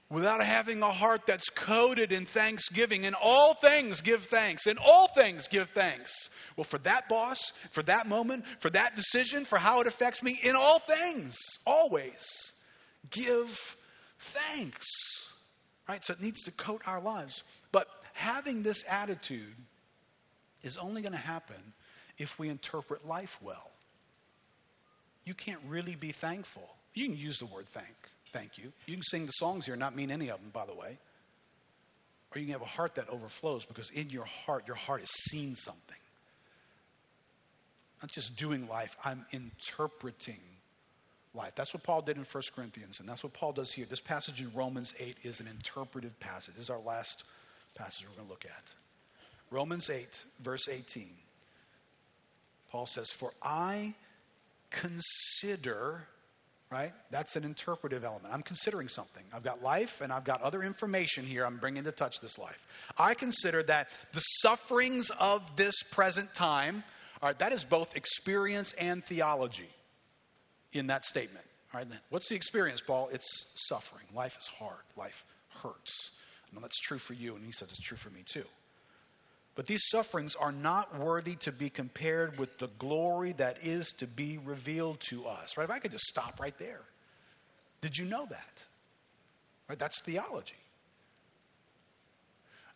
without having a heart that's coated in thanksgiving. In all things, give thanks. In all things, give thanks. Well, for that boss, for that moment, for that decision, for how it affects me, in all things, always, give thanks. Right? So it needs to coat our lives. But having this attitude is only going to happen if we interpret life well. You can't really be thankful. You can use the word thank, thank you. You can sing the songs here and not mean any of them, by the way. Or you can have a heart that overflows because in your heart, your heart has seen something. Not just doing life, I'm interpreting life. That's what Paul did in 1 Corinthians, and that's what Paul does here. This passage in Romans 8 is an interpretive passage. This is our last passage we're going to look at. Romans 8, verse 18. Paul says, For I consider, right? That's an interpretive element. I'm considering something. I've got life and I've got other information here I'm bringing to touch this life. I consider that the sufferings of this present time, all right, that is both experience and theology in that statement. All right, what's the experience, Paul? It's suffering. Life is hard. Life hurts. I know that's true for you, and he says it's true for me too. But these sufferings are not worthy to be compared with the glory that is to be revealed to us. Right? If I could just stop right there. Did you know that? Right? That's theology.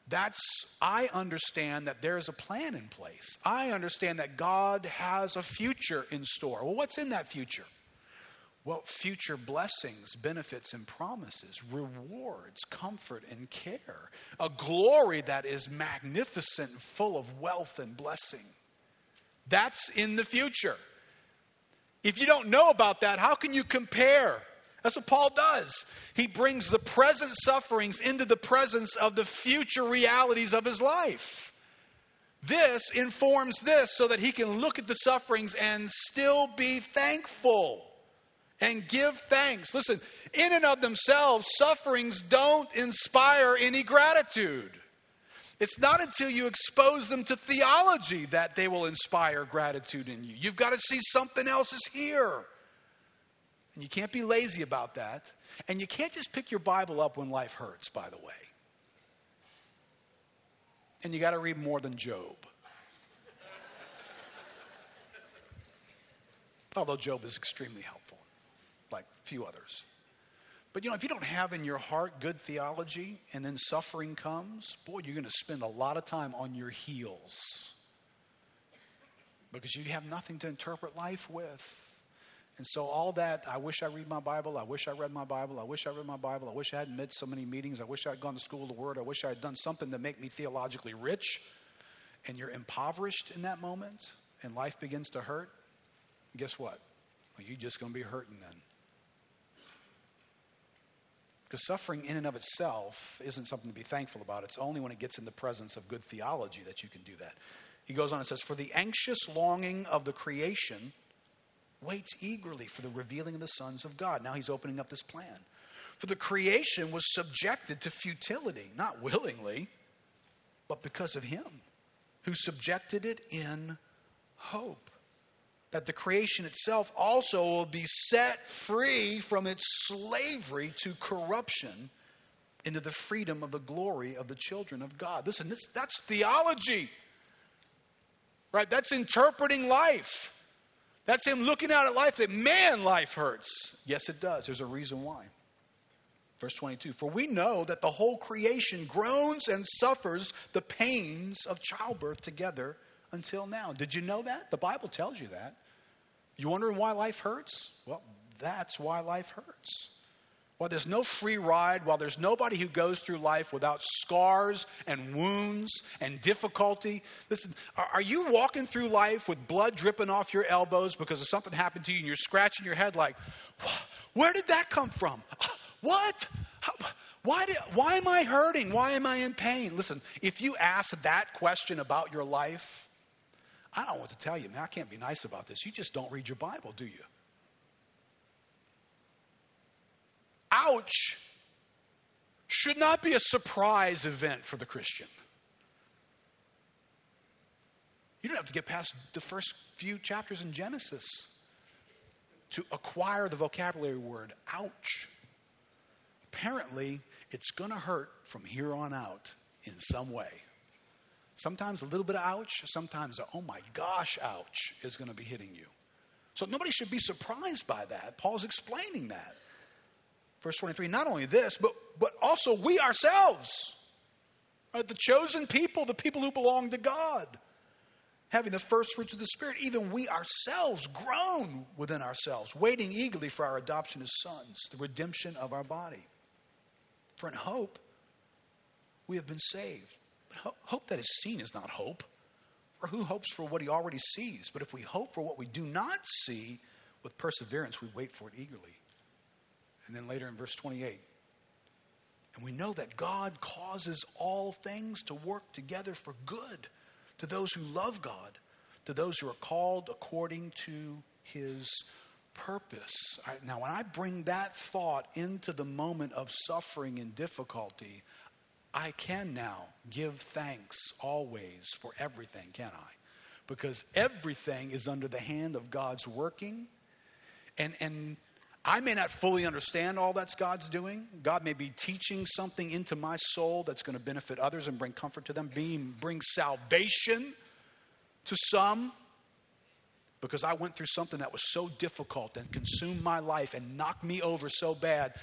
That's, I understand that there is a plan in place. I understand that God has a future in store. Well, what's in that future? Well, future blessings, benefits, and promises, rewards, comfort, and care. A glory that is magnificent, full of wealth and blessing. That's in the future. If you don't know about that, how can you compare? That's what Paul does. He brings the present sufferings into the presence of the future realities of his life. This informs this so that he can look at the sufferings and still be thankful and give thanks. Listen, in and of themselves, sufferings don't inspire any gratitude. It's not until you expose them to theology that they will inspire gratitude in you. You've got to see something else is here. And you can't be lazy about that. And you can't just pick your Bible up when life hurts, by the way. And you got to read more than Job. Although Job is extremely helpful, few others. But you know, if you don't have in your heart good theology and then suffering comes, boy, you're going to spend a lot of time on your heels because you have nothing to interpret life with. And so, all that, I wish I read my Bible, I wish I read my Bible, I wish I read my Bible, I wish I hadn't missed so many meetings, I wish I had gone to school of the Word, I wish I had done something to make me theologically rich. And you're impoverished in that moment, and life begins to hurt. Guess what? Well, you're just going to be hurting then. Because suffering in and of itself isn't something to be thankful about. It's only when it gets in the presence of good theology that you can do that. He goes on and says, For the anxious longing of the creation waits eagerly for the revealing of the sons of God. Now he's opening up this plan. For the creation was subjected to futility, not willingly, but because of him who subjected it in hope that the creation itself also will be set free from its slavery to corruption into the freedom of the glory of the children of God. Listen, this, that's theology, right? That's interpreting life. That's him looking out at life that man, life hurts. Yes, it does. There's a reason why. Verse 22 For we know that the whole creation groans and suffers the pains of childbirth together until now. Did you know that? The Bible tells you that. You wondering why life hurts? Well, that's why life hurts. While there's no free ride, while there's nobody who goes through life without scars and wounds and difficulty, listen, are you walking through life with blood dripping off your elbows because of something happened to you and you're scratching your head like, where did that come from? What? Why, did, why am I hurting? Why am I in pain? Listen, if you ask that question about your life, I don't want to tell you, man. I can't be nice about this. You just don't read your Bible, do you? Ouch should not be a surprise event for the Christian. You don't have to get past the first few chapters in Genesis to acquire the vocabulary word ouch. Apparently, it's going to hurt from here on out in some way. Sometimes a little bit of ouch, sometimes a, oh my gosh, ouch is going to be hitting you. So nobody should be surprised by that. Paul's explaining that. Verse 23 not only this, but, but also we ourselves, right? the chosen people, the people who belong to God, having the first fruits of the Spirit, even we ourselves groan within ourselves, waiting eagerly for our adoption as sons, the redemption of our body. For in hope, we have been saved hope that is seen is not hope. For who hopes for what he already sees? But if we hope for what we do not see, with perseverance we wait for it eagerly. And then later in verse 28, and we know that God causes all things to work together for good to those who love God, to those who are called according to his purpose. I, now, when I bring that thought into the moment of suffering and difficulty, I can now give thanks always for everything, can I? Because everything is under the hand of God's working. And, and I may not fully understand all that's God's doing. God may be teaching something into my soul that's going to benefit others and bring comfort to them, being, bring salvation to some because I went through something that was so difficult and consumed my life and knocked me over so bad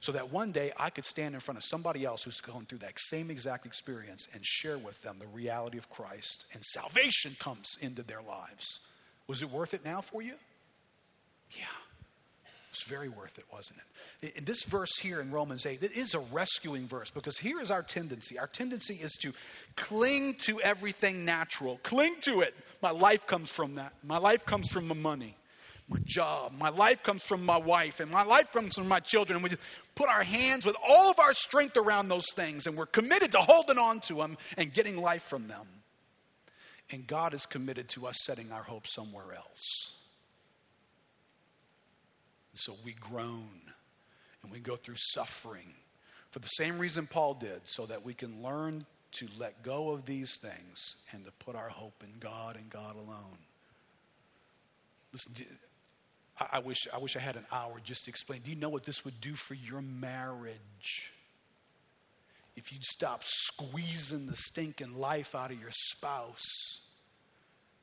so that one day I could stand in front of somebody else who's going through that same exact experience and share with them the reality of Christ and salvation comes into their lives. Was it worth it now for you? Yeah. It's very worth it, wasn't it? In this verse here in Romans 8, it is a rescuing verse because here is our tendency. Our tendency is to cling to everything natural, cling to it. My life comes from that. My life comes from my money my job. My life comes from my wife, and my life comes from my children. And we put our hands with all of our strength around those things, and we're committed to holding on to them and getting life from them. And God is committed to us setting our hope somewhere else. So we groan and we go through suffering for the same reason Paul did, so that we can learn to let go of these things and to put our hope in God and God alone. Listen, I wish, I wish I had an hour just to explain. Do you know what this would do for your marriage? If you'd stop squeezing the stinking life out of your spouse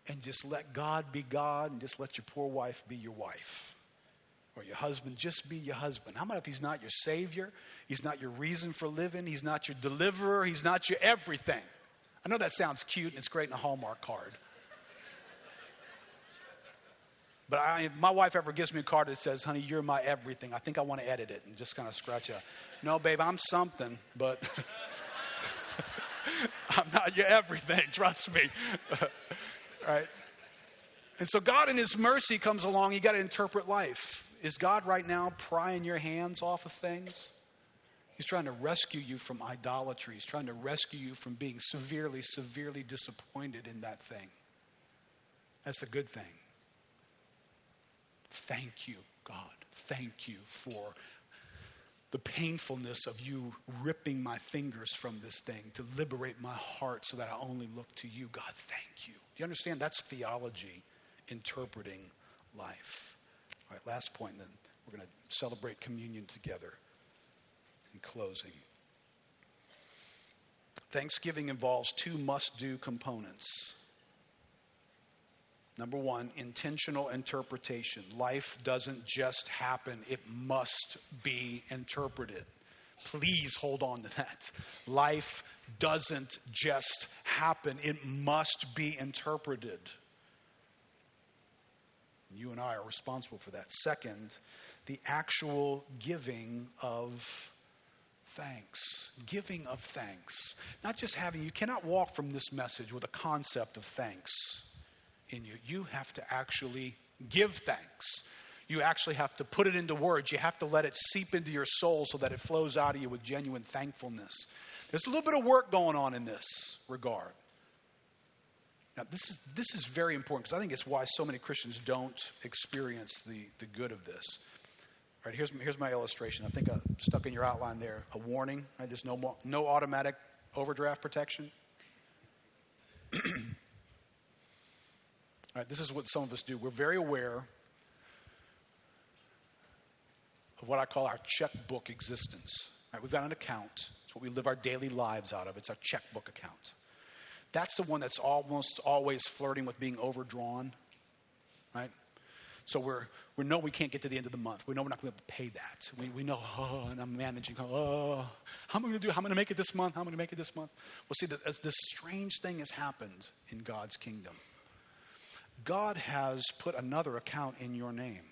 and just let God be God and just let your poor wife be your wife or your husband just be your husband. How about if he's not your savior? He's not your reason for living. He's not your deliverer. He's not your everything. I know that sounds cute and it's great in a Hallmark card. But I, my wife ever gives me a card that says, honey, you're my everything, I think I want to edit it and just kind of scratch out. No, babe, I'm something, but I'm not your everything, trust me. right? And so God in his mercy comes along, you got to interpret life. Is God right now prying your hands off of things? He's trying to rescue you from idolatry. He's trying to rescue you from being severely, severely disappointed in that thing. That's a good thing. Thank you, God. Thank you for the painfulness of you ripping my fingers from this thing to liberate my heart so that I only look to you. God, thank you. Do you understand? That's theology interpreting life. All right, last point, then we're going to celebrate communion together in closing. Thanksgiving involves two must do components. Number one, intentional interpretation. Life doesn't just happen, it must be interpreted. Please hold on to that. Life doesn't just happen, it must be interpreted. You and I are responsible for that. Second, the actual giving of thanks. Giving of thanks. Not just having, you cannot walk from this message with a concept of thanks in you. You have to actually give thanks. You actually have to put it into words. You have to let it seep into your soul so that it flows out of you with genuine thankfulness. There's a little bit of work going on in this regard. Now, this is, this is very important because I think it's why so many Christians don't experience the, the good of this. All right, here's, here's my illustration. I think I stuck in your outline there a warning. Right, there's no, more, no automatic overdraft protection. This is what some of us do. We're very aware of what I call our checkbook existence. Right, we've got an account. It's what we live our daily lives out of. It's our checkbook account. That's the one that's almost always flirting with being overdrawn, right? So we're, we know we can't get to the end of the month. We know we're not going to be able to pay that. We, we know, oh, and I'm managing. Oh, how am I going to do? How am I going to make it this month? How am I going to make it this month? Well, see, the, this strange thing has happened in God's kingdom. God has put another account in your name.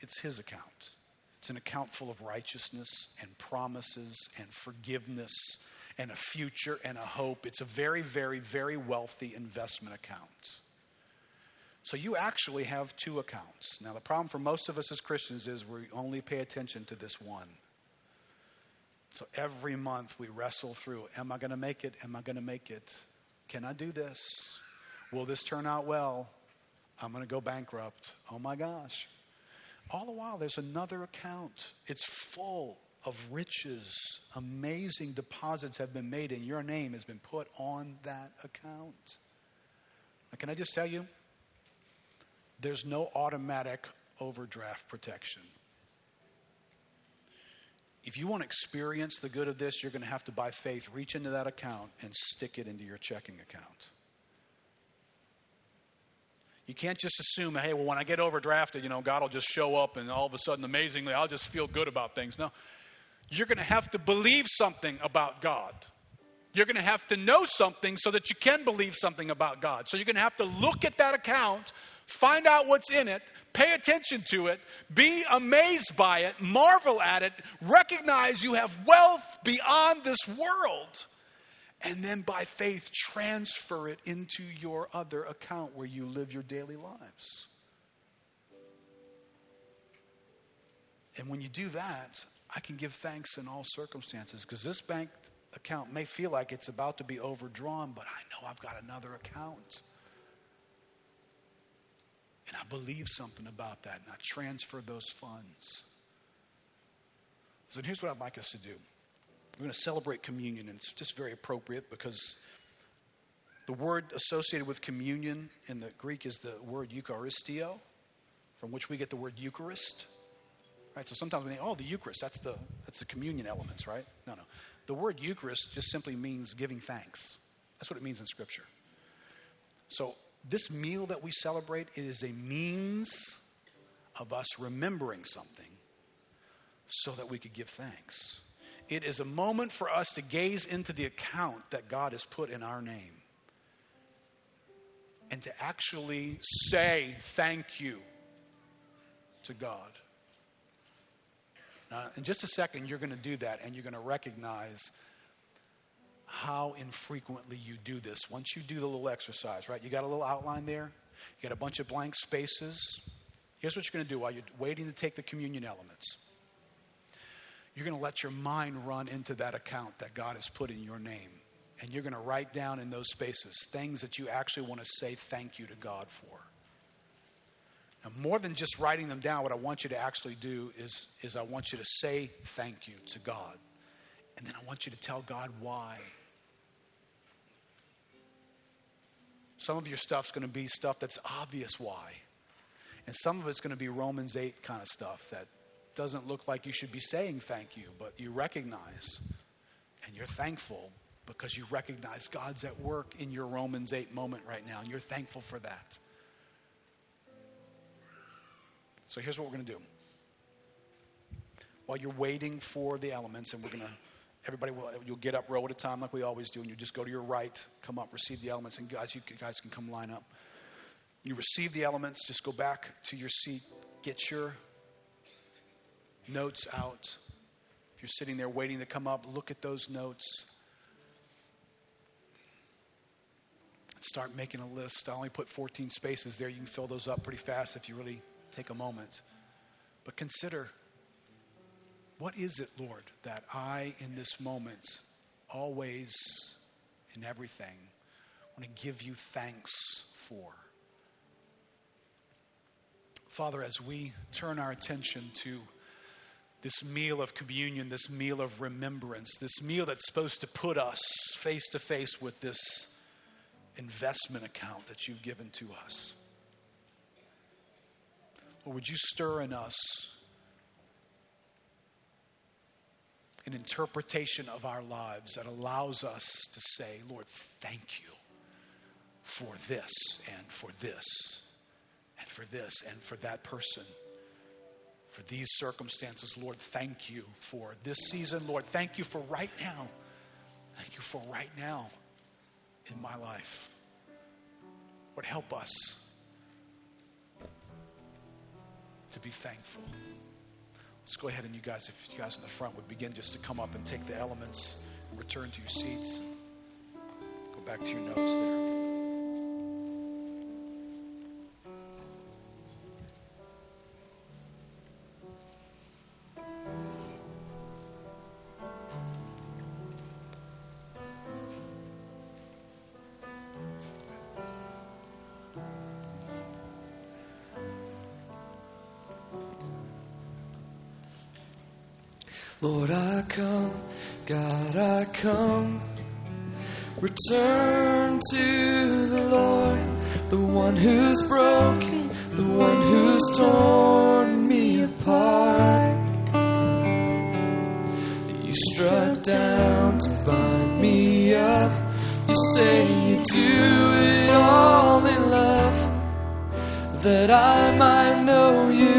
It's His account. It's an account full of righteousness and promises and forgiveness and a future and a hope. It's a very, very, very wealthy investment account. So you actually have two accounts. Now, the problem for most of us as Christians is we only pay attention to this one. So every month we wrestle through Am I going to make it? Am I going to make it? Can I do this? Will this turn out well? I'm going to go bankrupt. Oh my gosh. All the while, there's another account. It's full of riches, amazing deposits have been made, and your name has been put on that account. Now, can I just tell you? There's no automatic overdraft protection. If you want to experience the good of this, you're going to have to, by faith, reach into that account and stick it into your checking account. You can't just assume, hey, well, when I get overdrafted, you know, God will just show up and all of a sudden, amazingly, I'll just feel good about things. No, you're going to have to believe something about God. You're going to have to know something so that you can believe something about God. So you're going to have to look at that account, find out what's in it, pay attention to it, be amazed by it, marvel at it, recognize you have wealth beyond this world, and then by faith transfer it into your other account where you live your daily lives. And when you do that, I can give thanks in all circumstances because this bank account may feel like it's about to be overdrawn, but I know I've got another account. And I believe something about that, and I transfer those funds. So here's what I'd like us to do. We're going to celebrate communion, and it's just very appropriate because the word associated with communion in the Greek is the word Eucharisteo, from which we get the word Eucharist. Right? So sometimes we think, oh, the Eucharist, that's the, that's the communion elements, right? No, no. The word Eucharist just simply means giving thanks. That's what it means in Scripture. So this meal that we celebrate, it is a means of us remembering something so that we could give thanks. It is a moment for us to gaze into the account that God has put in our name and to actually say thank you to God. In just a second, you're going to do that and you're going to recognize how infrequently you do this. Once you do the little exercise, right? You got a little outline there, you got a bunch of blank spaces. Here's what you're going to do while you're waiting to take the communion elements. You're going to let your mind run into that account that God has put in your name. And you're going to write down in those spaces things that you actually want to say thank you to God for. Now, more than just writing them down, what I want you to actually do is, is I want you to say thank you to God. And then I want you to tell God why. Some of your stuff's going to be stuff that's obvious why. And some of it's going to be Romans 8 kind of stuff that doesn't look like you should be saying thank you, but you recognize and you're thankful because you recognize God's at work in your Romans 8 moment right now, and you're thankful for that. So here's what we're going to do. While you're waiting for the elements, and we're going to, everybody will, you'll get up row at a time like we always do, and you just go to your right, come up, receive the elements, and guys, you guys can come line up. You receive the elements, just go back to your seat, get your notes out. If you're sitting there waiting to come up, look at those notes. Start making a list. I only put 14 spaces there. You can fill those up pretty fast if you really take a moment. But consider what is it, Lord, that I, in this moment, always, in everything, want to give you thanks for? Father, as we turn our attention to this meal of communion, this meal of remembrance, this meal that's supposed to put us face to face with this investment account that you've given to us. Or would you stir in us an interpretation of our lives that allows us to say, Lord, thank you for this and for this and for this and for that person for these circumstances. Lord, thank you for this season. Lord, thank you for right now. Thank you for right now in my life. Lord, help us to be thankful. Let's go ahead and you guys, if you guys in the front would begin just to come up and take the elements, and return to your seats, go back to your notes there. Lord, I come, God, I come. Return to the Lord, the one who's broken, the one who's torn me apart. You struck down to bind me up. You say you do it all in love, that I might know you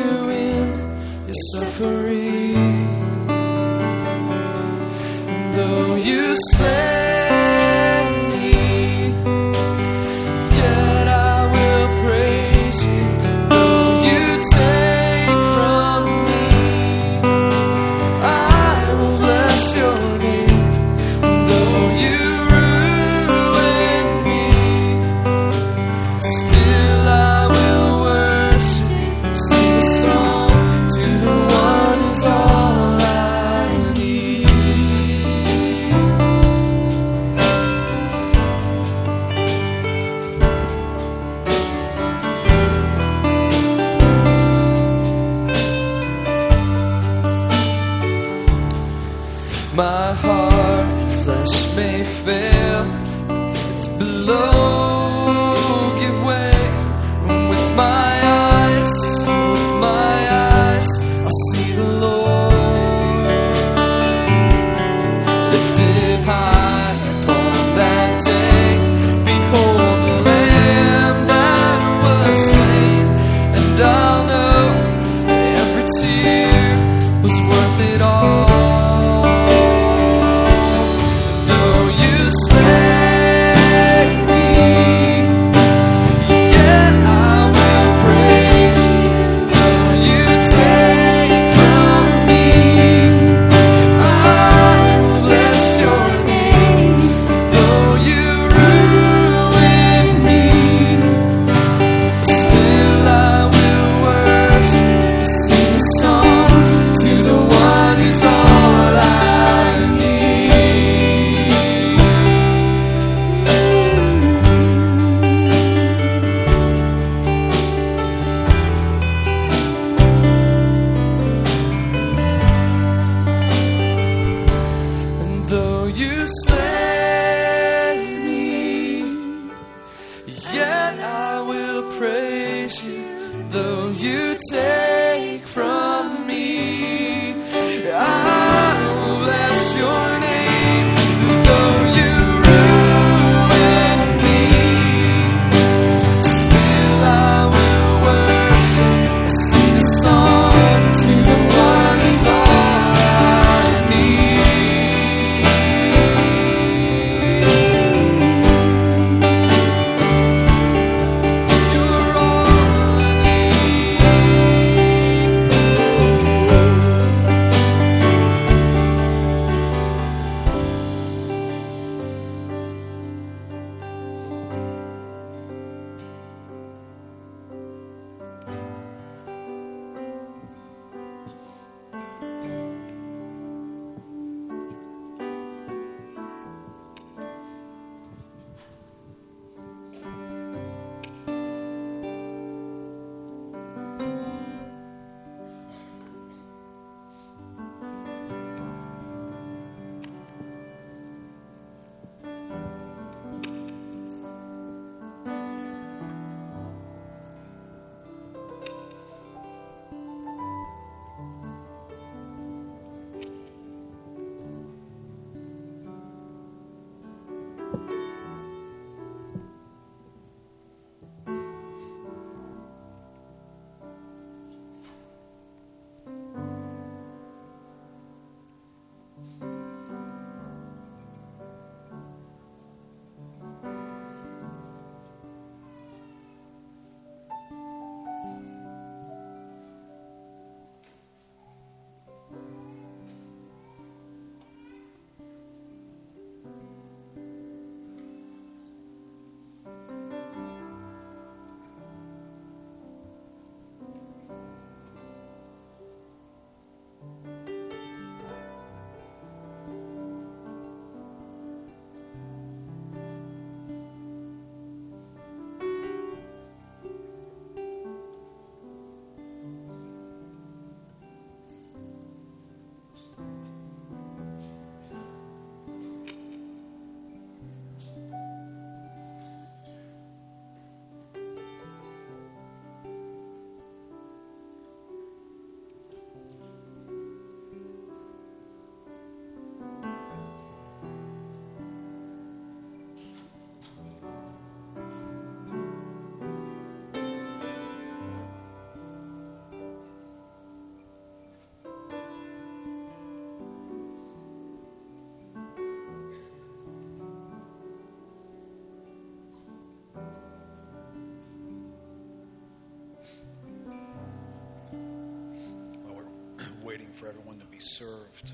for everyone to be served.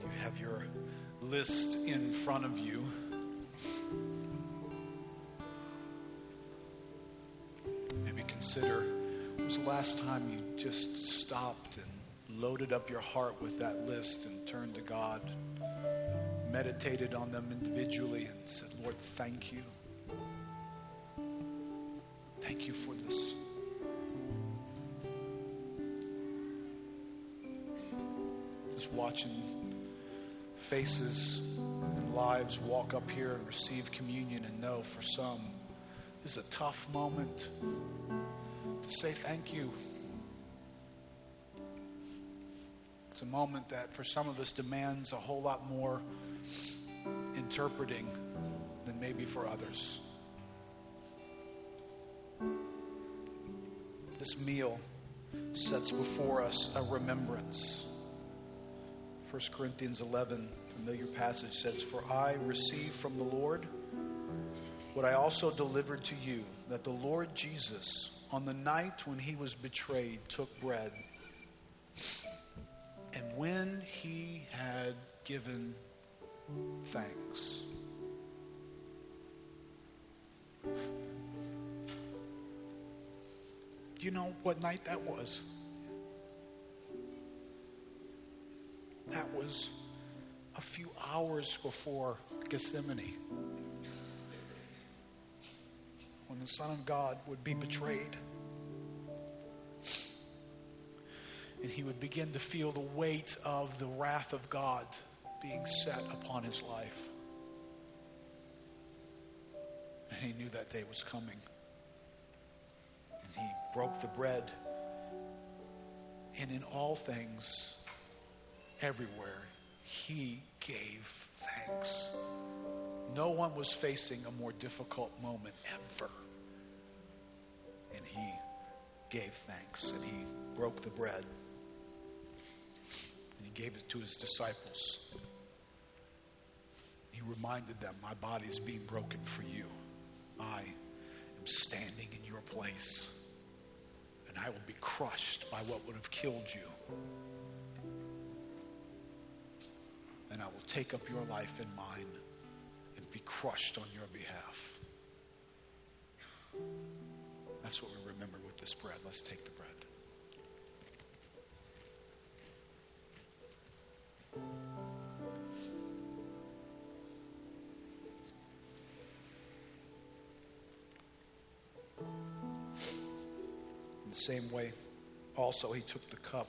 You have your list in front of you. Maybe consider when was the last time you just stopped and loaded up your heart with that list and turned to God, meditated on them individually, and said, Lord, thank you. Watching faces and lives walk up here and receive communion and know for some this is a tough moment to say thank you. It's a moment that for some of us demands a whole lot more interpreting than maybe for others. This meal sets before us a remembrance. 1 Corinthians 11, familiar passage says, For I received from the Lord what I also delivered to you, that the Lord Jesus, on the night when he was betrayed, took bread. And when he had given thanks, Do you know what night that was? That was a few hours before Gethsemane when the Son of God would be betrayed. And he would begin to feel the weight of the wrath of God being set upon his life. And he knew that day was coming. And he broke the bread. And in all things, everywhere, he gave thanks. No one was facing a more difficult moment ever and he gave thanks and he broke the bread and he gave it to his disciples. He reminded them, My body is being broken for you. I am standing in your place, and I will be crushed by what would have killed you. And I will take up your life in mine and be crushed on your behalf. That's what we remember with this bread. Let's take the bread. In the same way, also, he took the cup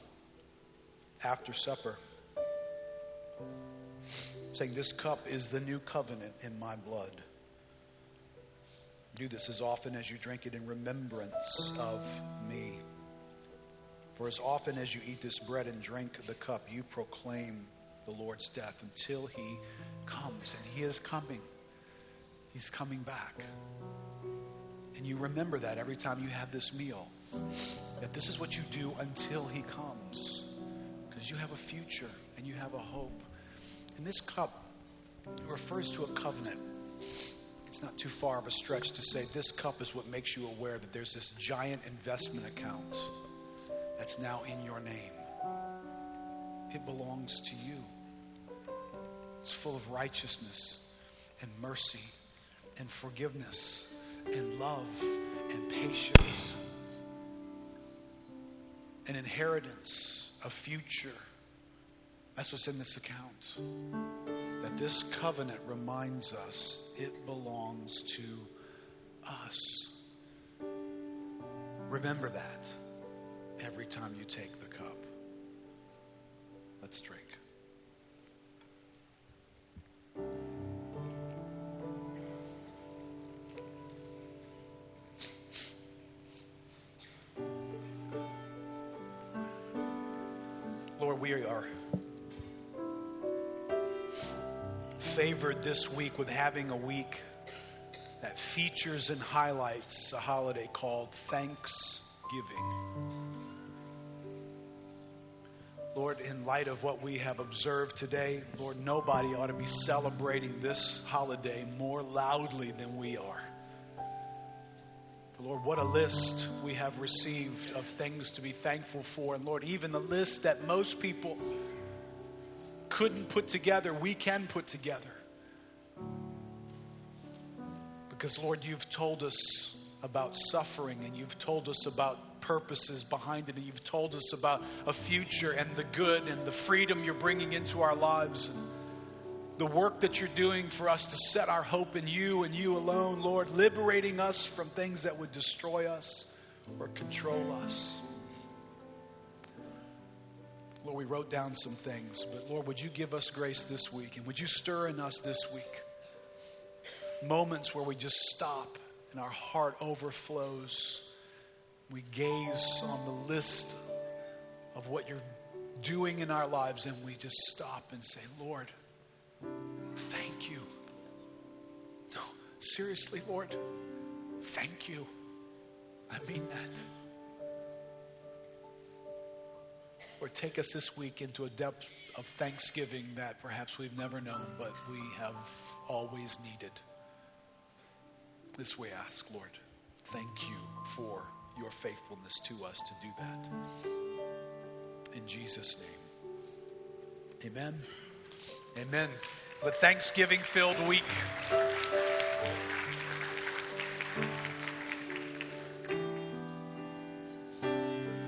after supper, saying, This cup is the new covenant in my blood. Do this as often as you drink it in remembrance of me. For as often as you eat this bread and drink the cup, you proclaim the Lord's death until he comes. And he is coming. He's coming back. And you remember that every time you have this meal. That this is what you do until he comes. Because you have a future and you have a hope. And this cup refers to a covenant it's not too far of a stretch to say this cup is what makes you aware that there's this giant investment account that's now in your name. It belongs to you. It's full of righteousness and mercy and forgiveness and love and patience, an inheritance, a future. That's what's in this account. That this covenant reminds us it belongs to us. Remember that every time you take the cup. Let's drink. Favored this week with having a week that features and highlights a holiday called Thanksgiving. Lord, in light of what we have observed today, Lord, nobody ought to be celebrating this holiday more loudly than we are. Lord, what a list we have received of things to be thankful for. And Lord, even the list that most people couldn't put together, we can put together. Because, Lord, you've told us about suffering and you've told us about purposes behind it and you've told us about a future and the good and the freedom you're bringing into our lives and the work that you're doing for us to set our hope in you and you alone, Lord, liberating us from things that would destroy us or control us. Lord, we wrote down some things, but Lord, would you give us grace this week? And would you stir in us this week moments where we just stop and our heart overflows? We gaze on the list of what you're doing in our lives, and we just stop and say, Lord, thank you. No, seriously, Lord, thank you. I mean that. Or take us this week into a depth of thanksgiving that perhaps we've never known, but we have always needed. This we ask, Lord. Thank you for your faithfulness to us to do that. In Jesus' name. Amen. Amen. But Thanksgiving filled week.